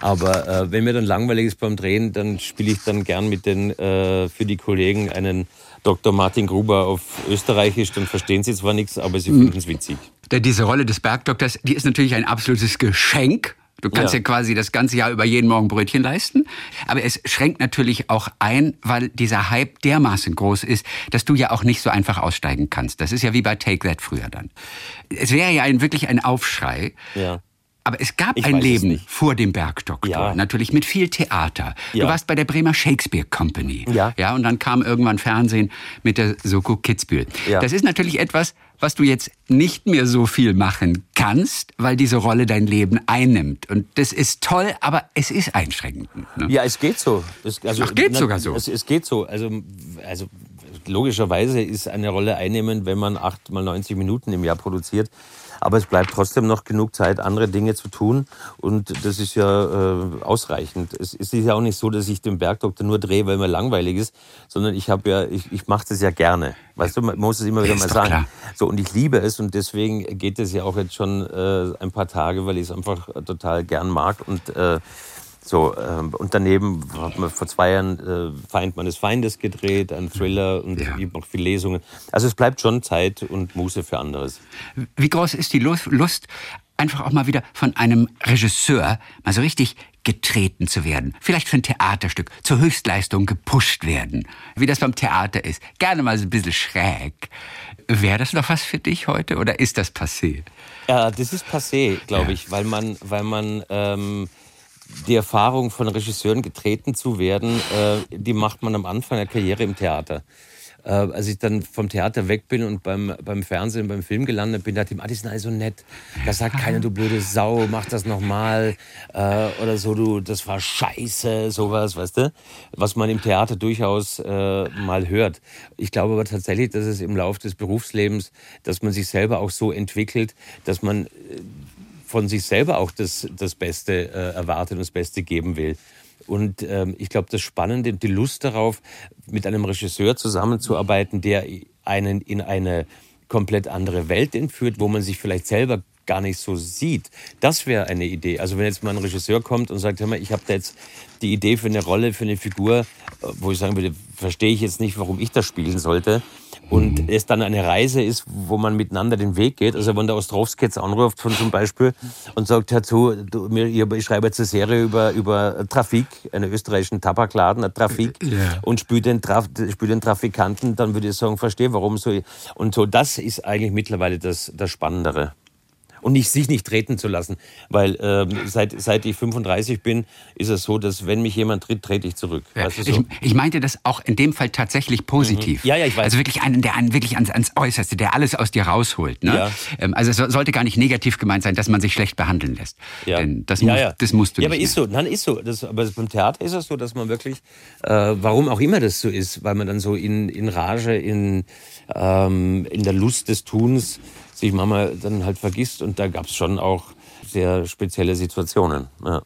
Aber äh, wenn mir dann langweilig ist beim Drehen, dann spiele ich dann gern mit den, äh, für die Kollegen einen Dr. Martin Gruber auf Österreichisch. Dann verstehen sie zwar nichts, aber sie finden es witzig. Denn diese Rolle des Bergdoktors, die ist natürlich ein absolutes Geschenk. Du kannst ja. Ja. quasi das ganze Jahr über jeden Morgen Brötchen leisten. Aber es schränkt natürlich auch ein, weil dieser Hype dermaßen groß ist, dass du ja auch nicht so einfach aussteigen kannst. Das ist ja wie bei Take That früher dann. Es wäre ja ein, wirklich ein Aufschrei. Ja. Aber es gab Ich ein Leben vor dem Bergdoktor, Ja. natürlich mit viel Theater. Du Ja. warst bei der Bremer Shakespeare Company. Ja. ja. Und dann kam irgendwann Fernsehen mit der Soko Kitzbühel. Ja. Das ist natürlich etwas, was du jetzt nicht mehr so viel machen kannst, weil diese Rolle dein Leben einnimmt. Und das ist toll, aber es ist einschränkend. Ne? Ja, es geht so. Es, also, Ach, geht sogar so. Es, es geht so. Also, also logischerweise ist eine Rolle einnehmen, wenn man acht mal 90 Minuten im Jahr produziert. Aber es bleibt trotzdem noch genug Zeit, andere Dinge zu tun. Und das ist ja äh, ausreichend. Es, ist ja auch nicht so, dass ich den Bergdoktor nur drehe, weil mir langweilig ist, sondern ich habe ja, ich, ich mache das ja gerne. Weißt du, man muss es immer wieder Ist mal sagen. klar. So, und ich liebe es und deswegen geht es ja auch jetzt schon äh, ein paar Tage, weil ich es einfach total gern mag und äh, so, ähm, und daneben hat man vor zwei Jahren äh, Feind meines Feindes gedreht, ein Thriller und Ja. mache viele Lesungen. Also es bleibt schon Zeit und Muße für anderes. Wie groß ist die Lust, Lust, einfach auch mal wieder von einem Regisseur mal so richtig getreten zu werden? Vielleicht für ein Theaterstück, zur Höchstleistung gepusht werden, wie das beim Theater ist. Gerne mal so ein bisschen schräg. Wäre das noch was für dich heute oder ist das passé? Ja, das ist passé, glaube Ja. ich, weil man, weil man ähm, die Erfahrung von Regisseuren getreten zu werden, äh, die macht man am Anfang der Karriere im Theater. äh, als ich dann vom Theater weg bin und beim, beim Fernsehen, beim Film gelandet bin, dachte ich, ah, die sind alle so nett. Da sagt keiner, du blöde Sau, mach das nochmal. Äh, oder so, du, das war scheiße, sowas, weißt du? Was man im Theater durchaus äh, mal hört. Ich glaube aber tatsächlich, dass es im Laufe des Berufslebens, dass man sich selber auch so entwickelt, dass man äh, von sich selber auch das, das Beste äh, erwartet und das Beste geben will. Und ähm, ich glaube, das Spannende, die Lust darauf, mit einem Regisseur zusammenzuarbeiten, der einen in eine komplett andere Welt entführt, wo man sich vielleicht selber gar nicht so sieht. Das wäre eine Idee. Also wenn jetzt mal ein Regisseur kommt und sagt, hör mal, ich habe da jetzt die Idee für eine Rolle, für eine Figur, wo ich sagen würde, verstehe ich jetzt nicht, warum ich das spielen sollte. Und mhm. es dann eine Reise ist, wo man miteinander den Weg geht. Also wenn der Ostrowski jetzt anruft von zum Beispiel und sagt, hör zu, du, ich schreibe jetzt eine Serie über, über Trafik, einen österreichischen Tabakladen, eine Trafik, ja. und spiele den, Traf, spiel den Trafikanten, dann würde ich sagen, verstehe, warum so. Und so, das ist eigentlich mittlerweile das, das Spannendere und nicht, sich nicht treten zu lassen. Weil ähm, seit, seit ich 35 bin, ist es so, dass wenn mich jemand tritt, trete ich zurück. Ja. Weißt du so? ich, ich, meinte das auch in dem Fall tatsächlich positiv. Mhm. Ja, ja, ich weiß. Also wirklich einen, der einen wirklich ans, ans Äußerste, der alles aus dir rausholt. Ne? Ja. Ähm, also es sollte gar nicht negativ gemeint sein, dass man sich schlecht behandeln lässt. Ja. Denn das, ja, ja. das musst du ja, nicht. Ja, aber ist so. Nein, ist so. Das, aber beim Theater ist es so, dass man wirklich, äh, warum auch immer das so ist, weil man dann so in, in Rage, in, ähm, in der Lust des Tuns sich manchmal dann halt vergisst. Und da gab es schon auch sehr spezielle Situationen. Ja.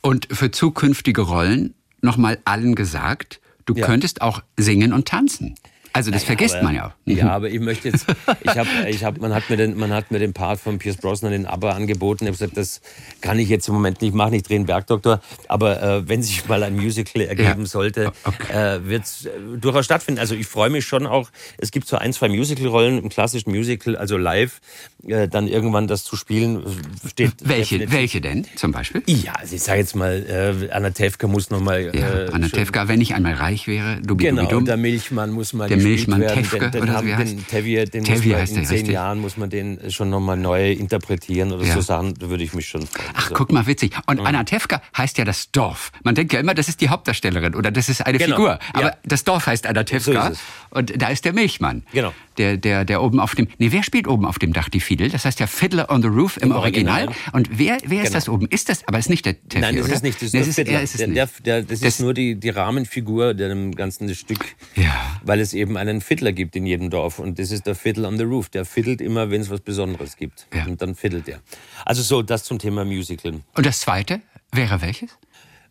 Und für zukünftige Rollen nochmal allen gesagt, du ja. könntest auch singen und tanzen. Also das naja, vergisst aber, man ja. Ja, aber ich möchte jetzt, ich habe, ich hab, man hat mir den, man hat mir den Part von Pierce Brosnan in ABBA angeboten. Ich habe gesagt, das kann ich jetzt im Moment nicht machen. Ich drehe einen Bergdoktor. Aber äh, wenn sich mal ein Musical ergeben ja. sollte, okay. äh, wird es äh, durchaus stattfinden. Also ich freue mich schon auch. Es gibt so ein, zwei Musical-Rollen im klassischen Musical, also live, äh, dann irgendwann das zu spielen steht. Welche, welche denn zum Beispiel? Ja, also ich sage jetzt mal, äh, Anna Tefka muss noch mal. Ja, äh, Anna Tefka, wenn ich einmal reich wäre, du Genau, der Milchmann muss mal der Milchmann Tefke den, oder so wie heißt? Den Tevier, den Tevier muss man, heißt in der, zehn richtig. Jahren muss man den schon nochmal neu interpretieren oder ja. so Sachen, da würde ich mich schon freuen. Ach, also. guck mal, witzig. Und mhm. Anna Tefka heißt ja das Dorf. Man denkt ja immer, das ist die Hauptdarstellerin oder das ist eine genau. Figur. Aber ja. das Dorf heißt Anna Tefka so und da ist der Milchmann. Genau. Der, der, der oben auf dem, nee, wer spielt oben auf dem Dach die Fiedel? Das heißt ja Fiddler on the Roof im, Im Original. Original. Und wer, wer ist genau. das oben? Ist das, aber ist nicht der Tevier, Nein, das oder? ist nicht, das ist, nee, das ist, ist der, der, der, das, das ist nur die, die Rahmenfigur dem ganzen Stück. Ja. Weil es eben einen Fiddler gibt in jedem Dorf und das ist der Fiddle on the Roof. Der fiddelt immer, wenn es was Besonderes gibt. Ja. Und dann fiddelt er. Also so, das zum Thema Musical. Und das zweite wäre welches?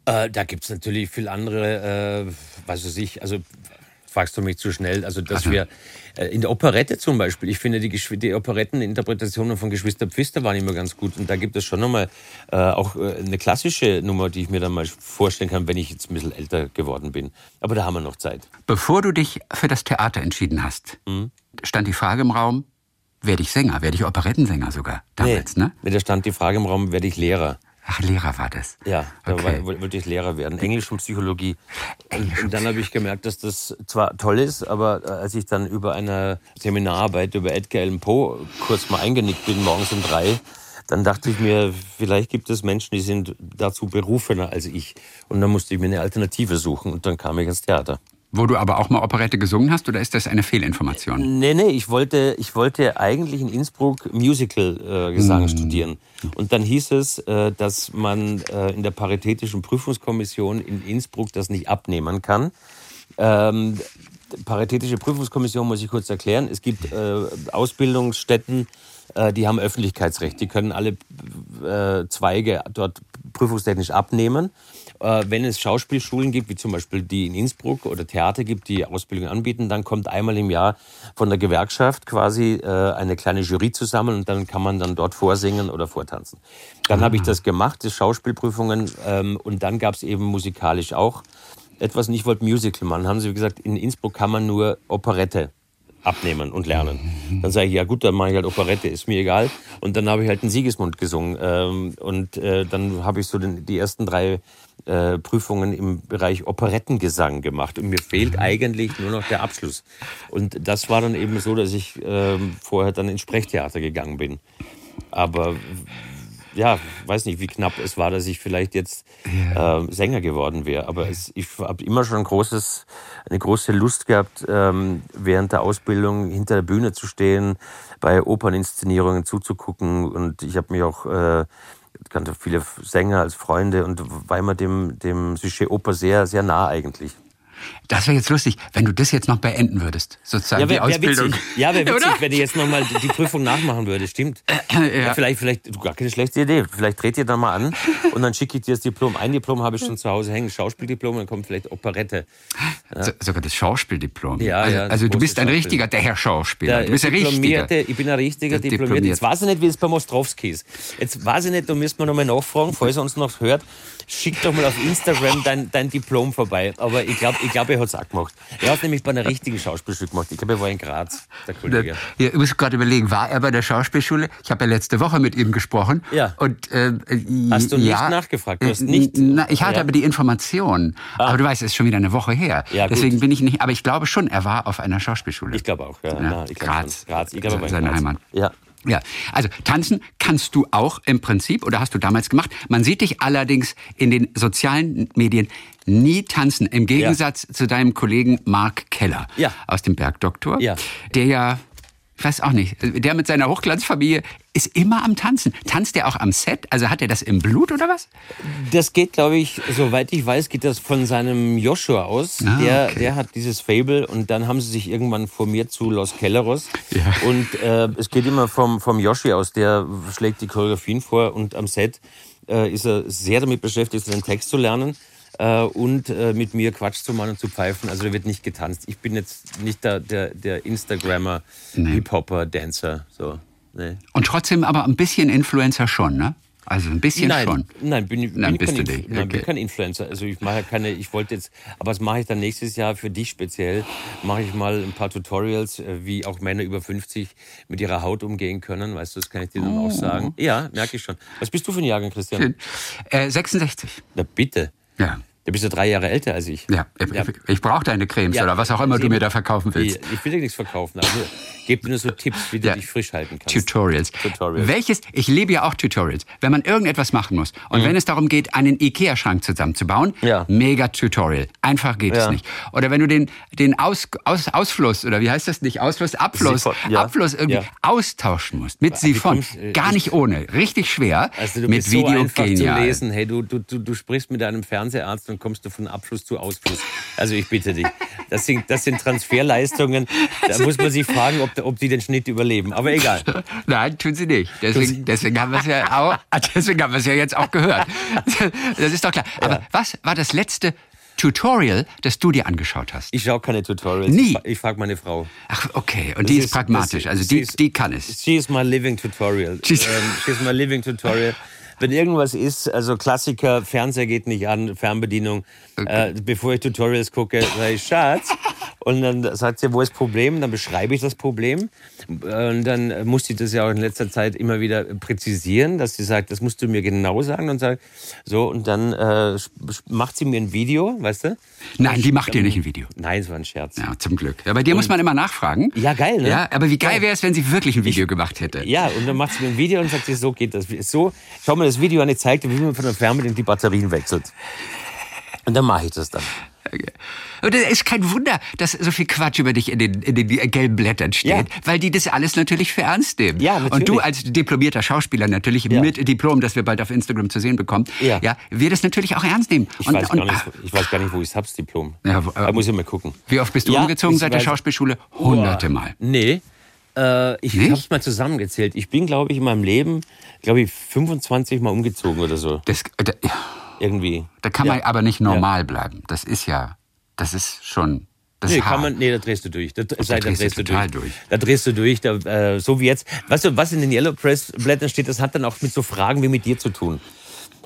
Äh, da gibt es natürlich viel andere, äh, was weiß ich, also fragst du mich zu schnell. Also, dass Aha. wir äh, in der Operette zum Beispiel, ich finde, die, die Operetteninterpretationen von Geschwister Pfister waren immer ganz gut. Und da gibt es schon nochmal äh, auch äh, eine klassische Nummer, die ich mir dann mal vorstellen kann, wenn ich jetzt ein bisschen älter geworden bin. Aber da haben wir noch Zeit. Bevor du dich für das Theater entschieden hast, mhm. stand die Frage im Raum, werde ich Sänger, werde ich Operettensänger sogar damals, nee, ne? Da stand die Frage im Raum, werde ich Lehrer. Ach, Lehrer war das. Ja, da okay. war, wollte ich Lehrer werden. Englisch und Psychologie. Englisch und, und dann habe ich gemerkt, dass das zwar toll ist, aber äh, als ich dann über eine Seminararbeit über Edgar Allan Poe kurz mal eingenickt bin, morgens um drei, dann dachte ich mir, vielleicht gibt es Menschen, die sind dazu berufener als ich. Und dann musste ich mir eine Alternative suchen und dann kam ich ins Theater. Wo du aber auch mal Operette gesungen hast, oder ist das eine Fehlinformation? Nee, nee, ich wollte, ich wollte eigentlich in Innsbruck Musical-Gesang äh, mm. studieren. Und dann hieß es, äh, dass man äh, in der Paritätischen Prüfungskommission in Innsbruck das nicht abnehmen kann. Ähm, Paritätische Prüfungskommission muss ich kurz erklären. Es gibt äh, Ausbildungsstätten, äh, die haben Öffentlichkeitsrecht. Die können alle äh, Zweige dort prüfungstechnisch abnehmen wenn es Schauspielschulen gibt, wie zum Beispiel die in Innsbruck oder Theater gibt, die Ausbildung anbieten, dann kommt einmal im Jahr von der Gewerkschaft quasi äh, eine kleine Jury zusammen und dann kann man dann dort vorsingen oder vortanzen. Dann mhm. habe ich ah. das gemacht, die Schauspielprüfungen ähm, und dann gab es eben musikalisch auch etwas und ich wollte Musical machen. Haben sie gesagt, in Innsbruck kann man nur Operette abnehmen und lernen. Dann sage ich, ja gut, dann mache ich halt Operette, ist mir egal. Und dann habe ich halt einen Siegesmund gesungen. Ähm, und äh, dann habe ich so die ersten drei äh, Prüfungen im Bereich Operettengesang gemacht. Und mir fehlt eigentlich nur noch der Abschluss. Und das war dann eben so, dass ich äh, vorher dann ins Sprechtheater gegangen bin. Aber ja, weiß nicht, wie knapp es war, dass ich vielleicht jetzt äh, Sänger geworden wäre. Aber es, ich habe immer schon ein großes, eine große Lust gehabt, ähm, während der Ausbildung hinter der Bühne zu stehen, bei Operninszenierungen zuzugucken. Und ich habe mich auch äh, kannte viele Sänger als Freunde und war immer dem, dem Sujet Oper sehr, sehr nah eigentlich. Das wäre jetzt lustig, wenn du das jetzt noch beenden würdest, sozusagen Ja, die wäre wär Ausbildung. witzig, ja, wär witzig Oder? wenn ich jetzt nochmal die Prüfung nachmachen würde, stimmt. ja. Ja, vielleicht, vielleicht, gar keine schlechte Idee. Vielleicht dreht ihr da mal an und dann schicke ich dir das Diplom. Ein Diplom habe ich schon zu Hause hängen, Schauspieldiplom, dann kommt vielleicht Operette. So, sogar das Schauspieldiplom. Ja, also, ja, also du bist ein richtiger, der Herr Schauspieler. Der du bist ein richtiger. Ich bin ein richtiger Der Diplomiert. diplomiert. Jetzt weiß ich nicht, wie es bei Mostrowski ist. Jetzt weiß ich nicht, da müssen wir nochmal nachfragen, falls er uns noch hört. Schick doch mal auf Instagram dein, dein Diplom vorbei. Aber ich glaube, ich glaub, er hat es auch gemacht. Er hat nämlich bei einer richtigen Schauspielstück gemacht. Ich glaube, er war in Graz, der Kollege. Ja, ich muss gerade überlegen, war er bei der Schauspielschule? Ich habe ja letzte Woche mit ihm gesprochen. Ja. Und, äh, Hast du nicht ja, nachgefragt? Du hast äh, nicht- Na, ich hatte Ja. aber die Information. Aber du weißt, es ist schon wieder eine Woche her. Ja, gut. Deswegen bin ich nicht. Aber ich glaube schon, er war auf einer Schauspielschule. Ich glaube auch, ja. Na, ich glaub Graz. Graz. Ich glaube, er war in Seine Graz. Heimat. Ja. Ja, also tanzen kannst du auch im Prinzip oder hast du damals gemacht. Man sieht dich allerdings in den sozialen Medien nie tanzen, im Gegensatz zu deinem Kollegen Mark Keller Ja. aus dem Bergdoktor, Ja. der ja, ich weiß auch nicht, der mit seiner Hochglanzfamilie ist immer am Tanzen. Tanzt der auch am Set? Also hat er das im Blut oder was? Das geht, glaube ich, soweit ich weiß, geht das von seinem Joshua aus. Ah, der, okay. der hat dieses Fable und dann haben sie sich irgendwann formiert zu Los Kelleros. Ja. Und äh, es geht immer vom, vom Yoshi aus, der schlägt die Choreografien vor und am Set äh, ist er sehr damit beschäftigt, den Text zu lernen. Äh, und äh, mit mir Quatsch zu machen und zu pfeifen. Also da wird nicht getanzt. Ich bin jetzt nicht der, der, der Instagrammer, Hip-Hopper, Dancer. So. Nee. Und trotzdem aber ein bisschen Influencer schon, ne? Also ein bisschen nein, schon. Nein, bin, ich- bin, Nein, bist kein, du nicht. nein, bin Okay. kein Influencer. Also ich mache ja keine, ich wollte jetzt, aber das mache ich dann nächstes Jahr für dich speziell. Mache ich mal ein paar Tutorials, äh, wie auch Männer über 50 mit ihrer Haut umgehen können. Weißt du, das kann ich dir dann Oh. auch sagen. Ja, merke ich schon. Was bist du für ein Jahrgang, Christian? Äh, 66. Na bitte. Ja. Du bist ja drei Jahre älter als ich. Ja, ich, Ja. ich, brauche deine Cremes Ja, oder was auch immer du mir da verkaufen willst. Ich, ich will dir nichts verkaufen, aber nur, gebe dir nur so Tipps, wie du Ja. dich frisch halten kannst. Tutorials. Tutorials. Welches, ich liebe ja auch Tutorials. Wenn man irgendetwas machen muss und wenn es darum geht, einen Ikea-Schrank zusammenzubauen, Mhm. Ja. mega Tutorial. Einfach geht es nicht. Oder wenn du den, den Aus, Aus, Ausfluss, oder wie heißt das nicht? Ausfluss, Abfluss, Siphon. Abfluss irgendwie austauschen musst. Mit Siphon. äh, Gar ich- nicht ohne. Richtig schwer. Also du mit bist Video so einfach genial. zu lesen. Hey, du, du, du, du sprichst mit deinem Fernseharzt und kommst du von Abfluss zu Ausfluss. Also ich bitte dich. Das sind, das sind Transferleistungen. Da muss man sich fragen, ob, ob die den Schnitt überleben. Aber egal. Nein, tun sie nicht. Deswegen, deswegen haben wir es ja auch, deswegen haben wir es ja jetzt auch gehört. Das ist doch klar. Aber was war das letzte Tutorial, das du dir angeschaut hast? Ich schaue keine Tutorials. Nie? Ich, fra- ich frage meine Frau. Ach, okay. Und Das die ist, pragmatisch. Also die, ist- die kann es. She is my living tutorial. She's- ähm, she's my living tutorial. Wenn irgendwas ist, also Klassiker, Fernseher geht nicht an, Fernbedienung, äh, bevor ich Tutorials gucke, sage ich, Schatz. Und dann sagt sie, wo ist das Problem? Dann beschreibe ich das Problem. Und dann muss sie das ja auch in letzter Zeit immer wieder präzisieren, dass sie sagt, das musst du mir genau sagen. Und sagt, so, und dann äh, macht sie mir ein Video, weißt du? Nein, die macht dir nicht ein Video. Nein, es war ein Scherz. Ja, zum Glück. Ja, bei dir muss man immer nachfragen. Ja, geil, ne? Ja, aber wie geil wäre es, wenn sie wirklich ein Video gemacht hätte? Ja, und dann macht sie mir ein Video und sagt, sie, so geht das. So, schau mal das Video an, ich zeig dir, wie man von der Fernbedienung die Batterien wechselt. Und dann mache ich das dann. Und es ist kein Wunder, dass so viel Quatsch über dich in den, in den gelben Blättern steht, Ja. weil die das alles natürlich für ernst nehmen. Ja, Und natürlich. du als diplomierter Schauspieler natürlich Ja. mit Diplom, das wir bald auf Instagram zu sehen bekommen, Ja. ja, wir das natürlich auch ernst nehmen. Ich, und, weiß, und, gar nicht, ich weiß gar nicht, wo ich hab's Diplom. Ja, da muss ich mal gucken. Wie oft bist du umgezogen seit der Schauspielschule? Hunderte Mal. Nee. Äh, ich habe es mal zusammengezählt. Ich bin, glaube ich, in meinem Leben, glaube ich, 25 Mal umgezogen oder so. Das, da, ja, Irgendwie. da kann Ja. man aber nicht normal bleiben. Das ist ja, das ist schon, das Nee, kann man, nee, da drehst du durch. Da, da, drehst du total durch. Da drehst du durch. Da, äh, so wie jetzt. Weißt du, was in den Yellow Press Blättern steht, das hat dann auch mit so Fragen wie mit dir zu tun.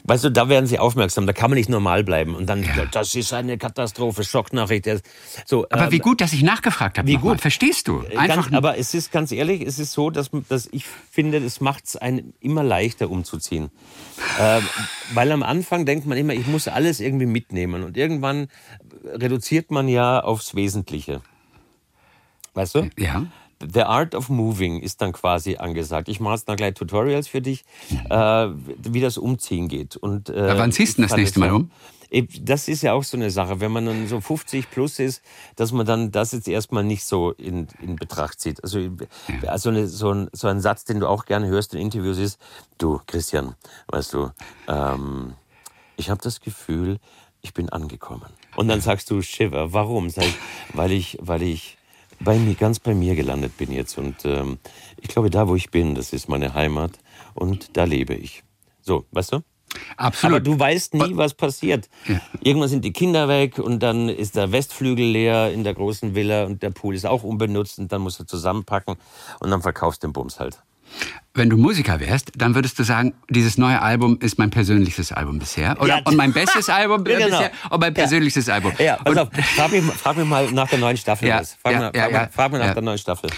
Weißt du, da werden sie aufmerksam, da kann man nicht normal bleiben. Und dann, Ja. das ist eine Katastrophe, Schocknachricht. So, aber äh, wie gut, dass ich nachgefragt habe. wie gut. Verstehst du? Einfach Ganz, aber es ist ganz ehrlich, es ist so, dass, dass ich finde, es macht es einem immer leichter umzuziehen. äh, weil am Anfang denkt man immer, ich muss alles irgendwie mitnehmen. Und irgendwann reduziert man ja aufs Wesentliche. Weißt du? ja. The Art of Moving ist dann quasi angesagt. Ich mache jetzt dann gleich Tutorials für dich, äh, wie das Umziehen geht. Und, äh, Ja, wann ziehst du das nächste Mal um? Eben, Das ist ja auch so eine Sache, wenn man dann so 50 plus ist, dass man dann das jetzt erstmal nicht so in, in Betracht zieht. Also, also eine, so, ein, so ein Satz, den du auch gerne hörst in Interviews ist, du Christian, weißt du, ähm, ich habe das Gefühl, ich bin angekommen. Und dann sagst du, Shiver, warum? Sag ich, weil ich, weil ich bei mir, ganz bei mir gelandet bin jetzt. Und ähm, ich glaube, da, wo ich bin, das ist meine Heimat und da lebe ich. So, weißt du? Absolut. Aber du weißt nie, was passiert. Irgendwann sind die Kinder weg und dann ist der Westflügel leer in der großen Villa und der Pool ist auch unbenutzt und dann musst du zusammenpacken und dann verkaufst du den Bums halt. Wenn du Musiker wärst, dann würdest du sagen, dieses neue Album ist mein persönlichstes Album bisher. Oder, Ja. und mein bestes Album Ja, genau. bisher und mein persönlichstes Album. Ja, pass auf, frag mich, frag mich mal nach der neuen Staffel. Ja. Frag, ja, ja, frag, ja. frag mal nach Ja. der neuen Staffel.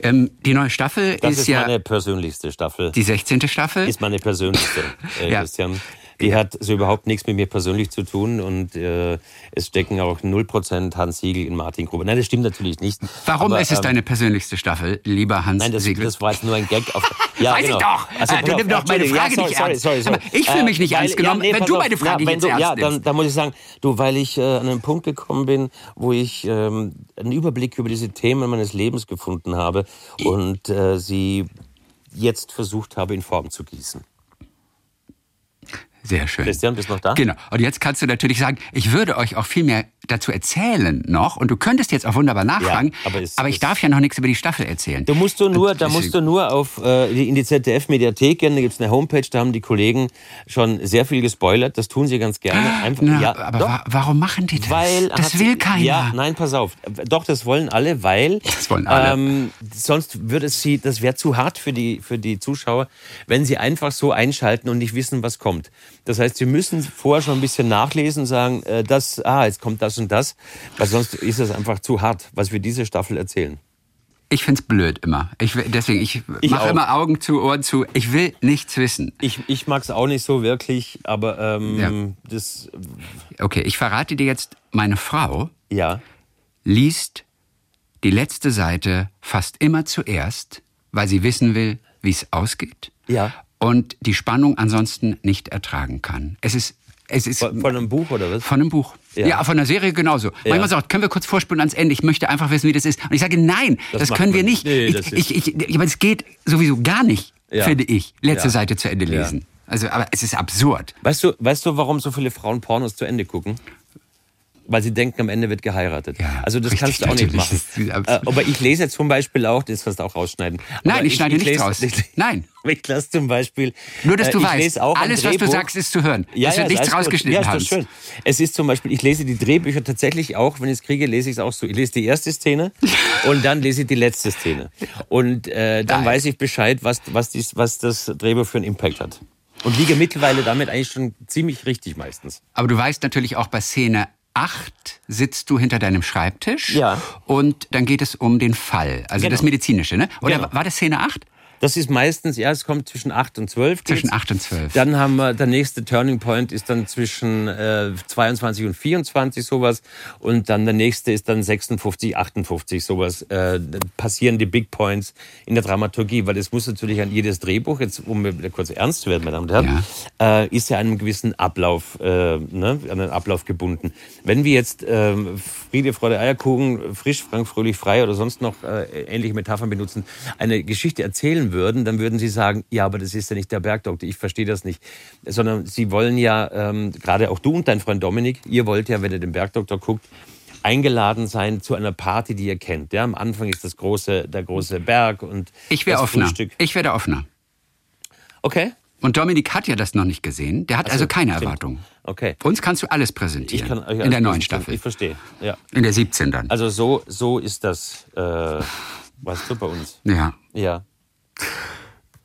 ähm, die neue Staffel Das ist, ist, ja meine persönlichste Staffel. die 16. Staffel. ist meine persönlichste, äh, Ja. Christian. Die hat so überhaupt nichts mit mir persönlich zu tun und äh, es stecken auch 0% Hans Siegel in Martin Gruber. Nein, das stimmt natürlich nicht. Warum Aber, ist es ähm, deine persönlichste Staffel, lieber Hans Nein, das, Siegel? das war jetzt nur ein Gag. Auf, ja, Weiß ich genau. doch. Also, Äh, du pass auf, nimm doch meine. Frage ja, sorry, nicht ernst. sorry, sorry. Ich fühle mich nicht weil- ernst genommen, wenn pass du auf, meine Frage wenn jetzt du, ernst Ja, dann, nimmst. dann muss ich sagen, du, weil ich äh, an einen Punkt gekommen bin, wo ich ähm, einen Überblick über diese Themen meines Lebens gefunden habe und äh, sie jetzt versucht habe, in Form zu gießen. Sehr schön. Christian, bist du noch da? Genau. Und jetzt kannst du natürlich sagen, ich würde euch auch viel mehr dazu erzählen noch und du könntest jetzt auch wunderbar nachfragen, aber es- aber ich es- darf ja noch nichts über die Staffel erzählen. Da musst du nur, Und da musst du nur auf äh, die- in die ZDF-Mediathek gehen, da gibt's eine Homepage, da haben die Kollegen schon sehr viel gespoilert. Das tun sie ganz gerne. Einfach, Na, ja, aber wa warum machen die das? Weil das will keiner. Ja, nein, pass auf. Doch, das wollen alle, weil Das wollen alle. Ähm, sonst würde es sie, das wäre zu hart für die für die Zuschauer, wenn sie einfach so einschalten und nicht wissen, was kommt. Das heißt, sie müssen vorher schon ein bisschen nachlesen, und sagen, äh, das, ah, jetzt kommt das und das, weil sonst ist es einfach zu hart, was wir diese Staffel erzählen. Ich find's blöd immer. Ich, deswegen, ich, Ich mache immer Augen zu, Ohren zu. Ich will nichts wissen. Ich, ich mag es auch nicht so wirklich, aber ähm, Ja. das, Okay, ich verrate dir jetzt, meine Frau ja. liest die letzte Seite fast immer zuerst, weil sie wissen will, wie es ausgeht. Ja. Und die Spannung ansonsten nicht ertragen kann. Es ist, es ist Von, von einem Buch oder was? Von einem Buch. Ja. Ja, von einer Serie genauso. Manchmal sagt, können wir kurz vorspulen ans Ende? Ich möchte einfach wissen, wie das ist. Und ich sage, nein, Das das, können wir nicht. Nee, ich, das ist- ich, ich, aber es geht sowieso gar nicht, Ja. finde ich, letzte Ja. Seite zu Ende Ja. lesen. Also, aber es ist absurd. Weißt du, weißt du, warum so viele Frauen Pornos zu Ende gucken? Weil sie denken, am Ende wird geheiratet. Ja, also das kannst du auch nicht machen. Äh, aber ich lese zum Beispiel auch, das kannst du auch rausschneiden. Nein, Aber ich schneide nichts lese- raus. Ich, Nein. Ich lasse zum Beispiel. Nur, dass äh, du ich weißt, lese alles, was du sagst, ist zu hören. Ja, es ja, nichts rausgeschnitten, Ja, ist schön. Es ist zum Beispiel, ich lese die Drehbücher tatsächlich auch, wenn ich es kriege, lese ich es auch so. Ich lese die erste Szene und dann lese ich die letzte Szene. Und äh, dann Geil. weiß ich Bescheid, was, was, dies, was das Drehbuch für einen Impact hat. Und liege mittlerweile damit eigentlich schon ziemlich richtig meistens. Aber du weißt natürlich auch bei Szene 8 sitzt du hinter deinem Schreibtisch Ja. und dann geht es um den Fall, also Genau. das Medizinische, ne? Oder Genau. war das Szene 8? Das ist meistens, ja, es kommt zwischen 8 und 12. geht's. Zwischen 8 und 12. Dann haben wir, der nächste Turning Point ist dann zwischen äh, 22 und 24 sowas. Und dann der nächste ist dann 56, 58 sowas. Äh, passieren die Big Points in der Dramaturgie, weil es muss natürlich an jedes Drehbuch, jetzt um kurz ernst zu werden, meine Damen und Herren, äh, ist ja an einem gewissen Ablauf, äh, ne, an einen Ablauf gebunden. Wenn wir jetzt ähm, Friede, Freude, Eierkuchen, frisch, frank, fröhlich, frei oder sonst noch äh, ähnliche Metaphern benutzen, eine Geschichte erzählen würden, dann würden sie sagen, ja, aber das ist ja nicht der Bergdoktor, ich verstehe das nicht. Sondern sie wollen ja, ähm, gerade auch du und dein Freund Dominik, ihr wollt ja, wenn ihr den Bergdoktor guckt, eingeladen sein zu einer Party, die ihr kennt. Ja, am Anfang ist das große, der große Berg und Ich wäre das offener. Frühstück. Ich wäre offener. Okay, Und Dominik hat ja das noch nicht gesehen. Der hat so, also keine stimmt. Erwartungen. okay. Uns kannst du alles präsentieren. Kann euch in der neuen. Staffel. Ich verstehe, ja. In der 17 dann. Also so, so ist das, äh, weißt du, bei uns. ja. Ja.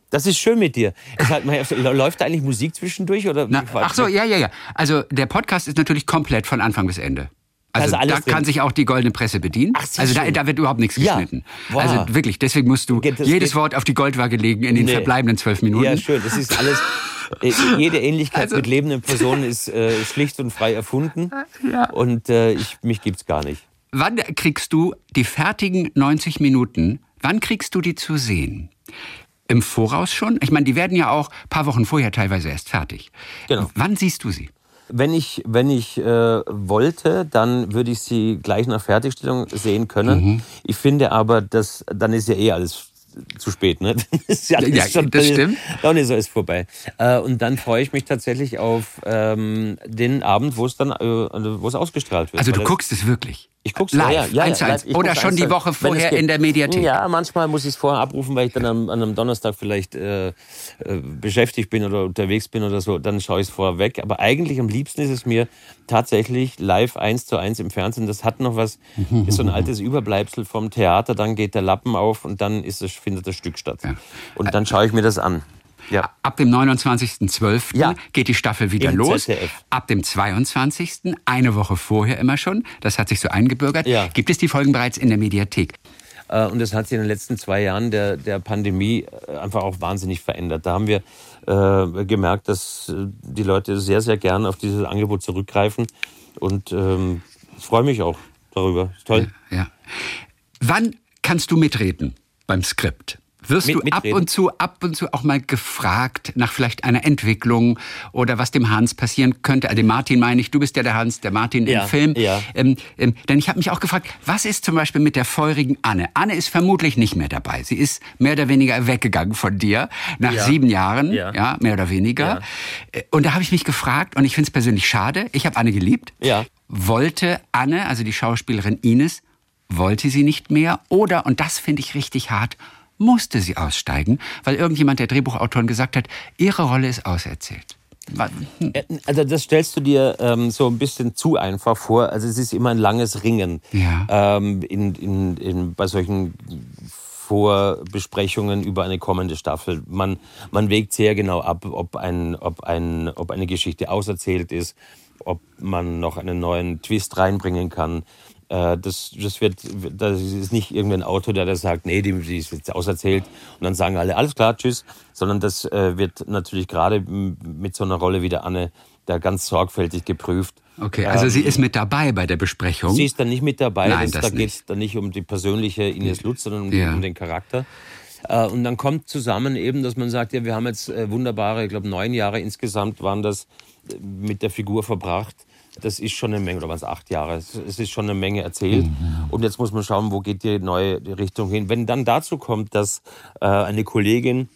Das ist schön mit dir. Hat, läuft da eigentlich Musik zwischendurch? Oder Na, ach so, ja, ja, ja. Also der Podcast ist natürlich komplett von Anfang bis Ende. Also Also da drin. kann sich auch die goldene Presse bedienen. Ach, also da, da wird überhaupt nichts Ja. geschnitten. Wow. Also wirklich, deswegen musst du das jedes geht- Wort auf die Goldwaage legen in den Nee. verbleibenden zwölf Minuten. Ja, schön. Das ist alles. äh, Jede Ähnlichkeit Also- mit lebenden Personen ist äh, schlicht und frei erfunden. Und äh, ich, mich gibt's gar nicht. Wann kriegst du die fertigen 90 Minuten Wann kriegst du die zu sehen? Im Voraus schon? Ich meine, die werden ja auch ein paar Wochen vorher teilweise erst fertig. Genau. Wann siehst du sie? Wenn ich, wenn ich äh, wollte, dann würde ich sie gleich nach Fertigstellung sehen können. Mhm. Ich finde aber, dass dann ist ja eh alles zu spät, ne? Ist ja, Ja, das stimmt. Dann ist alles vorbei. Äh, und dann freue ich mich tatsächlich auf ähm, den Abend, wo es dann, äh, wo es ausgestrahlt wird. Also du das- guckst es wirklich? Ich guck's live, ja, ja, eins zu ja, eins. live. Oder schon eins die zu- Woche vorher in der Mediathek? Ja, manchmal muss ich es vorher abrufen, weil ich dann am, an einem Donnerstag vielleicht äh, äh, beschäftigt bin oder unterwegs bin oder so. Dann schaue ich es vorher weg. Aber eigentlich am liebsten ist es mir tatsächlich live eins zu eins im Fernsehen. Das hat noch was, ist so ein altes Überbleibsel vom Theater. Dann geht der Lappen auf und dann ist es, findet das Stück statt. Und dann schaue ich mir das an. Ja. Ab dem 29.12. Ja. geht die Staffel wieder Im los. ZDF. Ab dem 22. eine Woche vorher immer schon. Das hat sich so eingebürgert. Ja. Gibt es die Folgen bereits in der Mediathek? Äh, Und das hat sich in den letzten zwei Jahren der, der Pandemie äh, einfach auch wahnsinnig verändert. Da haben wir äh, gemerkt, dass äh, die Leute sehr, sehr gern auf dieses Angebot zurückgreifen. Und ähm, ich freue mich auch darüber. Ist toll. Ja. Wann kannst du mitreden beim Skript? Wirst Mit- du ab mitreden? und zu, ab und zu auch mal gefragt nach vielleicht einer Entwicklung oder was dem Hans passieren könnte? Also dem Martin meine ich, du bist ja der Hans, der Martin Ja, im Film. ja. Ähm, ähm, denn ich habe mich auch gefragt, was ist zum Beispiel mit der feurigen Anne? Anne ist vermutlich nicht mehr dabei. Sie ist mehr oder weniger weggegangen von dir nach Ja. sieben Jahren, Ja. ja, mehr oder weniger. Äh, Und da habe ich mich gefragt, und ich finde es persönlich schade, ich habe Anne geliebt. Ja. Wollte Anne, also die Schauspielerin Ines, wollte sie nicht mehr oder, und das finde ich richtig hart, musste sie aussteigen, weil irgendjemand der Drehbuchautoren gesagt hat, ihre Rolle ist auserzählt. Hm. Äh, Also das stellst du dir ähm, so ein bisschen zu einfach vor. Also es ist immer ein langes Ringen Ja. ähm, in, in, in, bei solchen Vorbesprechungen über eine kommende Staffel. Man, man wägt sehr genau ab, ob, ein, ob, ein, ob eine Geschichte auserzählt ist, ob man noch einen neuen Twist reinbringen kann. Äh, Das, das, wird, das ist nicht irgendein Autor, der da sagt, nee, die, die ist jetzt auserzählt und dann sagen alle, alles klar, tschüss, sondern das äh, wird natürlich gerade mit so einer Rolle wie der Anne da ganz sorgfältig geprüft. Okay, also Ähm, sie ist mit dabei bei der Besprechung. Sie ist dann nicht mit dabei. Nein, das, das da geht es dann nicht um die persönliche Ines Lutz, sondern um, Ja. um den Charakter. Äh, und dann kommt zusammen eben, dass man sagt, ja, wir haben jetzt äh, wunderbare, ich glaube neun Jahre insgesamt waren das mit der Figur verbracht. Das ist schon eine Menge, oder waren es acht Jahre? Es ist schon eine Menge erzählt. Und jetzt muss man schauen, wo geht die neue Richtung hin. Wenn dann dazu kommt, dass äh, eine Kollegin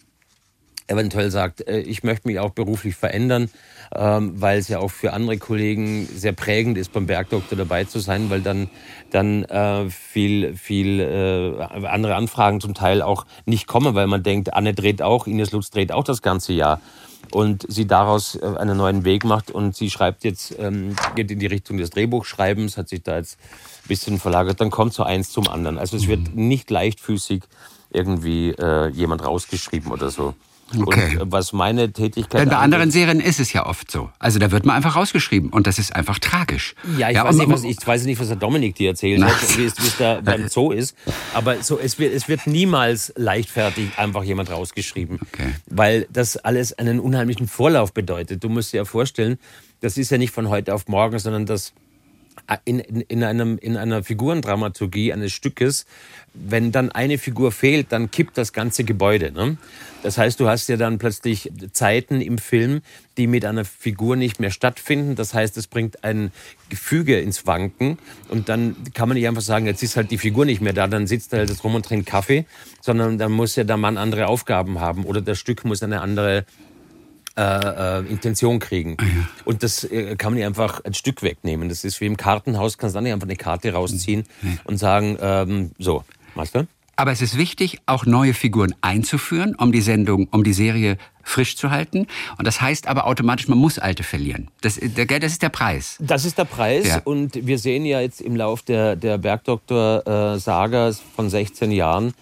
eventuell sagt, äh, ich möchte mich auch beruflich verändern, ähm, weil es ja auch für andere Kollegen sehr prägend ist, beim Bergdoktor dabei zu sein, weil dann, dann äh, viel, viel äh, andere Anfragen zum Teil auch nicht kommen, weil man denkt, Anne dreht auch, Ines Lutz dreht auch das ganze Jahr. Und sie daraus äh, einen neuen Weg macht und sie schreibt jetzt, ähm, geht in die Richtung des Drehbuchschreibens, hat sich da jetzt ein bisschen verlagert, dann kommt so eins zum anderen. Also es wird nicht leichtfüßig irgendwie äh, jemand rausgeschrieben oder so. Okay. Und äh, was meine Tätigkeit Denn bei angeht- anderen Serien ist es ja oft so. Also da wird man einfach rausgeschrieben und das ist einfach tragisch. Ja, ich, und weiß nicht, was, ich weiß nicht, was der Dominik dir erzählt Na. hat, wie es, wie es da beim Zoo ist. Aber so, es, wird, es wird niemals leichtfertig einfach jemand rausgeschrieben. Okay. Weil das alles einen unheimlichen Vorlauf bedeutet. Du musst dir ja vorstellen, das ist ja nicht von heute auf morgen, sondern das in, in, in, einem, in einer Figurendramaturgie eines Stückes, wenn dann eine Figur fehlt, dann kippt das ganze Gebäude. Ne? Das heißt, du hast ja dann plötzlich Zeiten im Film, die mit einer Figur nicht mehr stattfinden. Das heißt, es bringt ein Gefüge ins Wanken und dann kann man nicht einfach sagen, jetzt ist halt die Figur nicht mehr da, dann sitzt er halt rum und trinkt Kaffee, sondern dann muss ja der Mann andere Aufgaben haben oder das Stück muss eine andere äh, äh, Intention kriegen. Und das äh, kann man nicht einfach ein Stück wegnehmen. Das ist wie im Kartenhaus, kannst du dann nicht einfach eine Karte rausziehen und sagen, ähm, so, du? Aber es ist wichtig, auch neue Figuren einzuführen, um die Sendung, um die Serie frisch zu halten. Und das heißt aber automatisch, man muss alte verlieren. Das, der, das ist der Preis. Das ist der Preis Ja. und wir sehen ja jetzt im Lauf der, der Bergdoktor-Saga von 16 Jahren,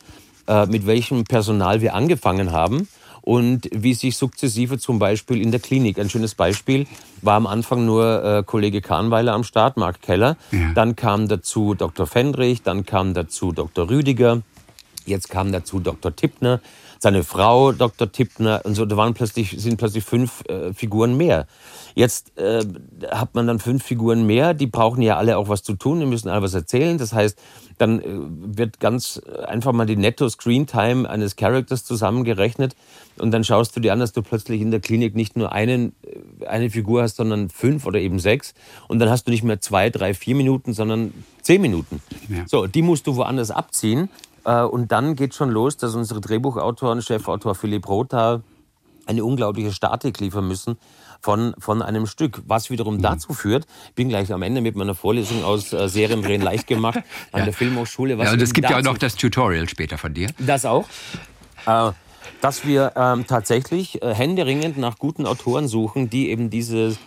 äh, mit welchem Personal wir angefangen haben und wie sich sukzessive zum Beispiel in der Klinik, ein schönes Beispiel, war am Anfang nur äh, Kollege Kahnweiler am Start, Marc Keller, Ja. dann kam dazu Dr. Fendrich, dann kam dazu Dr. Rüdiger, Jetzt kam dazu Dr. Tippner, seine Frau Dr. Tippner und so. Da waren plötzlich sind plötzlich fünf äh, Figuren mehr. Jetzt äh, hat man dann fünf Figuren mehr. Die brauchen ja alle auch was zu tun. Die müssen alle was erzählen. Das heißt, dann äh, wird ganz einfach mal die Netto-Screen-Time eines Charakters zusammengerechnet. Und dann schaust du dir an, dass du plötzlich in der Klinik nicht nur einen, äh, eine Figur hast, sondern fünf oder eben sechs. Und dann hast du nicht mehr zwei, drei, vier Minuten, sondern zehn Minuten. Ja. So, die musst du woanders abziehen. Äh, Und dann geht schon los, dass unsere Drehbuchautoren, Chefautor Philipp Rotha, eine unglaubliche Statik liefern müssen von, von einem Stück, was wiederum dazu führt, ich bin gleich am Ende mit meiner Vorlesung aus äh, Seriendrehen leicht gemacht an der Filmhochschule. Was Ja, und es gibt ja auch noch das Tutorial später von dir. das auch. Äh, dass wir ähm, tatsächlich äh, händeringend nach guten Autoren suchen, die eben diese,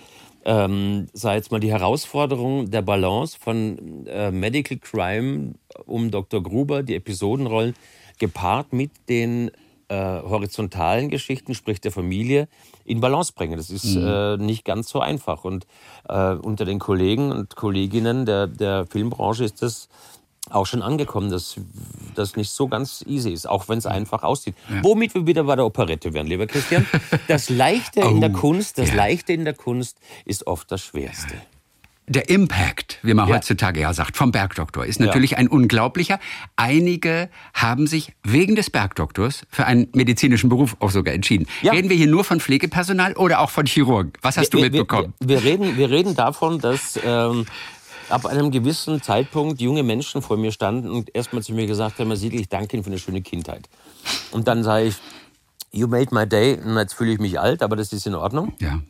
ähm, sei jetzt mal die Herausforderung der Balance von äh, Medical Crime um Dr. Gruber, die Episodenrollen, gepaart mit den äh, horizontalen Geschichten, sprich der Familie, in Balance bringen. Das ist äh, nicht ganz so einfach. Und äh, unter den Kollegen und Kolleginnen der, der Filmbranche ist das auch schon angekommen, dass das nicht so ganz easy ist, auch wenn es einfach aussieht. Womit wir wieder bei der Operette wären, lieber Christian. Das Leichte in der Oh, Kunst, das ja. Leichte in der Kunst ist oft das Schwerste. Der Impact, wie man Ja. heutzutage ja sagt, vom Bergdoktor ist natürlich ein unglaublicher. Einige haben sich wegen des Bergdoktors für einen medizinischen Beruf auch sogar entschieden. Ja. Reden wir hier nur von Pflegepersonal oder auch von Chirurgen? Was hast du wir, mitbekommen? Wir, wir, reden, wir reden davon, dass ähm, ab einem gewissen Zeitpunkt junge Menschen vor mir standen und erstmal zu mir gesagt haben, Herr Siegel, ich danke Ihnen für eine schöne Kindheit. Und dann sage ich, you made my day. Und jetzt fühle ich mich alt, aber das ist in Ordnung. ja.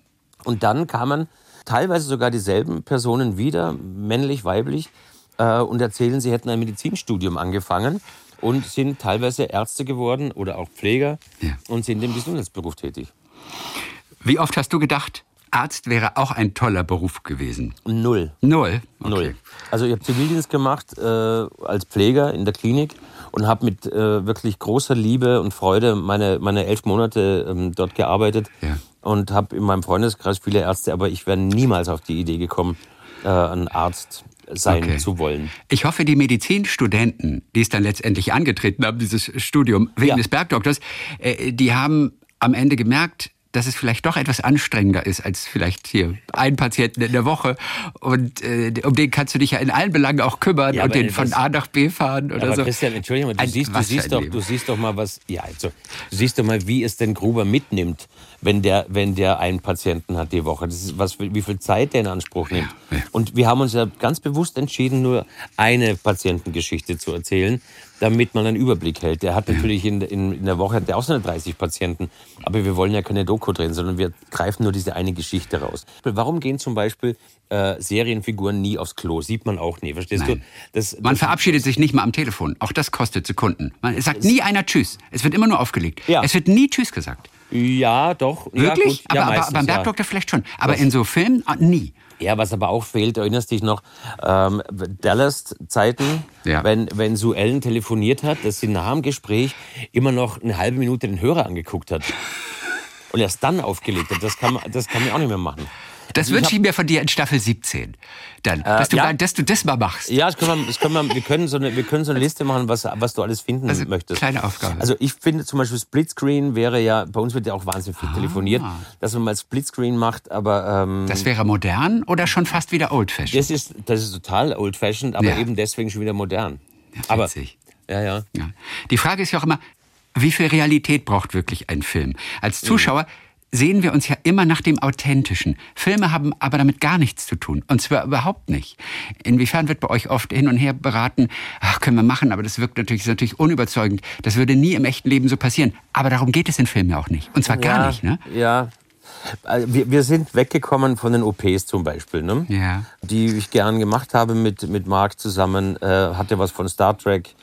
Und dann kamen teilweise sogar dieselben Personen wieder, männlich, weiblich, äh, und erzählen, sie hätten ein Medizinstudium angefangen und sind teilweise Ärzte geworden oder auch Pfleger Ja. und sind im Gesundheitsberuf tätig. Wie oft hast du gedacht, Arzt wäre auch ein toller Beruf gewesen? Null. Null. Okay. Null. Also ich habe Zivildienst gemacht äh, als Pfleger in der Klinik und habe mit äh, wirklich großer Liebe und Freude meine, meine elf Monate ähm, dort gearbeitet Ja. und habe in meinem Freundeskreis viele Ärzte, aber ich wäre niemals auf die Idee gekommen, äh, ein Arzt sein Okay. zu wollen. Ich hoffe, die Medizinstudenten, die es dann letztendlich angetreten haben, dieses Studium wegen Ja. des Bergdoktors, äh, die haben am Ende gemerkt, dass es vielleicht doch etwas anstrengender ist als vielleicht hier einen Patienten in der Woche. Und äh, um den kannst du dich ja in allen Belangen auch kümmern Ja, und den von A nach B fahren oder Aber so. Christian, Entschuldigung, du Ein- siehst, du siehst doch, du siehst doch mal was. Ja, also du siehst doch mal, wie es den Gruber mitnimmt, wenn der, wenn der einen Patienten hat die Woche. Das ist was, wie viel Zeit der in Anspruch nimmt. ja. Und wir haben uns ja ganz bewusst entschieden, nur eine Patientengeschichte zu erzählen, damit man einen Überblick hält. Der hat natürlich in, in, in der Woche hat der auch seine 30 Patienten, aber wir wollen ja keine Doku drehen, sondern wir greifen nur diese eine Geschichte raus. Warum gehen zum Beispiel äh, Serienfiguren nie aufs Klo? Sieht man auch nie, verstehst Nein. du? Das, Man das- verabschiedet sich nicht mal am Telefon. Auch das kostet Sekunden. Man es sagt nie einer Tschüss. Es wird immer nur aufgelegt. Ja. Es wird nie Tschüss gesagt. Ja, doch. Ja, Wirklich? Ja, aber, aber meistens, beim ja. Bergdoktor vielleicht schon. Aber in so Filmen ah, nie. Ja, was aber auch fehlt, erinnerst dich noch, ähm, Dallas-Zeiten, Ja. wenn, wenn Sue Ellen telefoniert hat, dass sie nach dem Gespräch immer noch eine halbe Minute den Hörer angeguckt hat. Und erst dann aufgelegt hat. Das kann man, das kann man auch nicht mehr machen. Das wünsche ich mir von dir in Staffel 17. Dann, dass, du, ja. dass du das mal machst. Ja, das können wir, das können wir, wir, können so eine, wir können so eine Liste machen, was, was du alles finden Also, möchtest. kleine Aufgabe. Also ich finde zum Beispiel Splitscreen wäre ja, bei uns wird ja auch wahnsinnig Ah. viel telefoniert, dass man mal Splitscreen macht, aber ähm, Das wäre modern oder schon fast wieder old-fashioned? das, ist, das ist total old-fashioned, aber Ja. eben deswegen schon wieder modern. aber, witzig. ja, ja. Ja. Die Frage ist ja auch immer, wie viel Realität braucht wirklich ein Film? Als Zuschauer sehen wir uns ja immer nach dem Authentischen. Filme haben aber damit gar nichts zu tun. Und zwar überhaupt nicht. Inwiefern wird bei euch oft hin und her beraten, ach, können wir machen, aber das wirkt natürlich, ist natürlich unüberzeugend. Das würde nie im echten Leben so passieren. Aber darum geht es in Filmen ja auch nicht. Und zwar gar ja, nicht, ne? Ja. Also wir, wir sind weggekommen von den OPs zum Beispiel, ne? Ja. die ich gern gemacht habe mit, mit Mark zusammen. Äh, hatte was von Star Trek.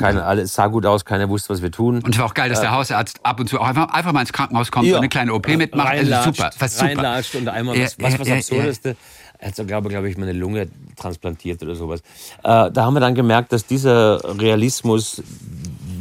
Keine, alles sah gut aus, keiner wusste, was wir tun. Und es war auch geil, dass der Hausarzt ab und zu auch einfach, einfach mal ins Krankenhaus kommt Ja. und eine kleine OP mitmacht. Also Reinlatscht, super, was super. Reinlatscht und einmal Ja, was, was, was ja, Absurdeste. Er hat so, glaube glaube ich, meine Lunge transplantiert oder sowas. Äh, da haben wir dann gemerkt, dass dieser Realismus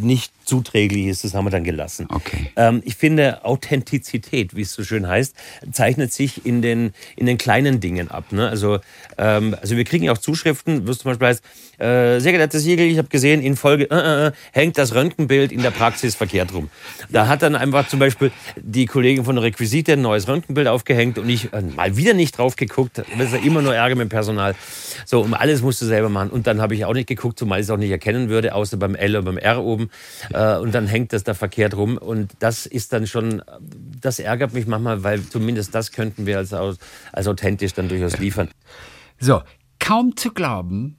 nicht zuträglich ist, das haben wir dann gelassen. Okay. Ähm, ich finde, Authentizität, wie es so schön heißt, zeichnet sich in den, in den kleinen Dingen ab. Ne? Also, ähm, also wir kriegen ja auch Zuschriften, wo es zum Beispiel heißt, äh, sehr geehrter Siegel, ich habe gesehen, in Folge äh, äh, hängt das Röntgenbild in der Praxis verkehrt rum. Da hat dann einfach zum Beispiel die Kollegin von der Requisite ein neues Röntgenbild aufgehängt und ich äh, mal wieder nicht drauf geguckt. Das ist ja immer nur Ärger mit dem Personal. So, und alles musst du selber machen. Und dann habe ich auch nicht geguckt, zumal ich es auch nicht erkennen würde, außer beim L und beim R oben. Äh, und dann hängt das da verkehrt rum. Und das ist dann schon, das ärgert mich manchmal, weil zumindest das könnten wir als, als authentisch dann durchaus liefern. So, kaum zu glauben,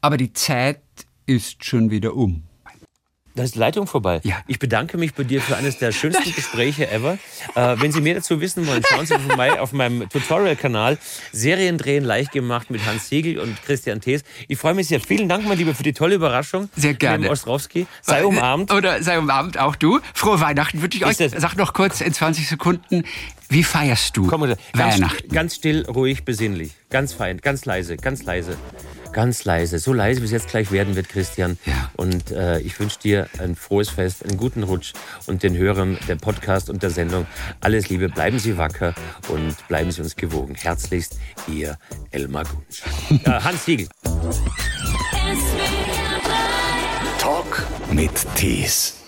aber die Zeit ist schon wieder um. Da ist die Leitung vorbei. Ja. Ich bedanke mich bei dir für eines der schönsten Gespräche ever. Äh, wenn Sie mehr dazu wissen wollen, schauen Sie vorbei auf meinem Tutorial-Kanal. Serien drehen leicht gemacht mit Hans Siegel und Christian Thees. Ich freue mich sehr. Vielen Dank, mein Lieber, für die tolle Überraschung. Sehr gerne. Ostrowski. Sei umarmt. Oder sei umarmt auch du. Frohe Weihnachten wünsche ich euch. Sag noch kurz in 20 Sekunden, wie feierst du Komm, ganz, Weihnachten? ganz still, ruhig, besinnlich. Ganz fein, ganz leise, ganz leise. Ganz leise. So leise, wie es jetzt gleich werden wird, Christian. Ja. Und äh, ich wünsche dir ein frohes Fest, einen guten Rutsch und den Hörern der Podcast und der Sendung alles Liebe. Bleiben Sie wacker und bleiben Sie uns gewogen. Herzlichst, Ihr Elmar Gunsch. äh, Hans Siegel. Talk mit Tees.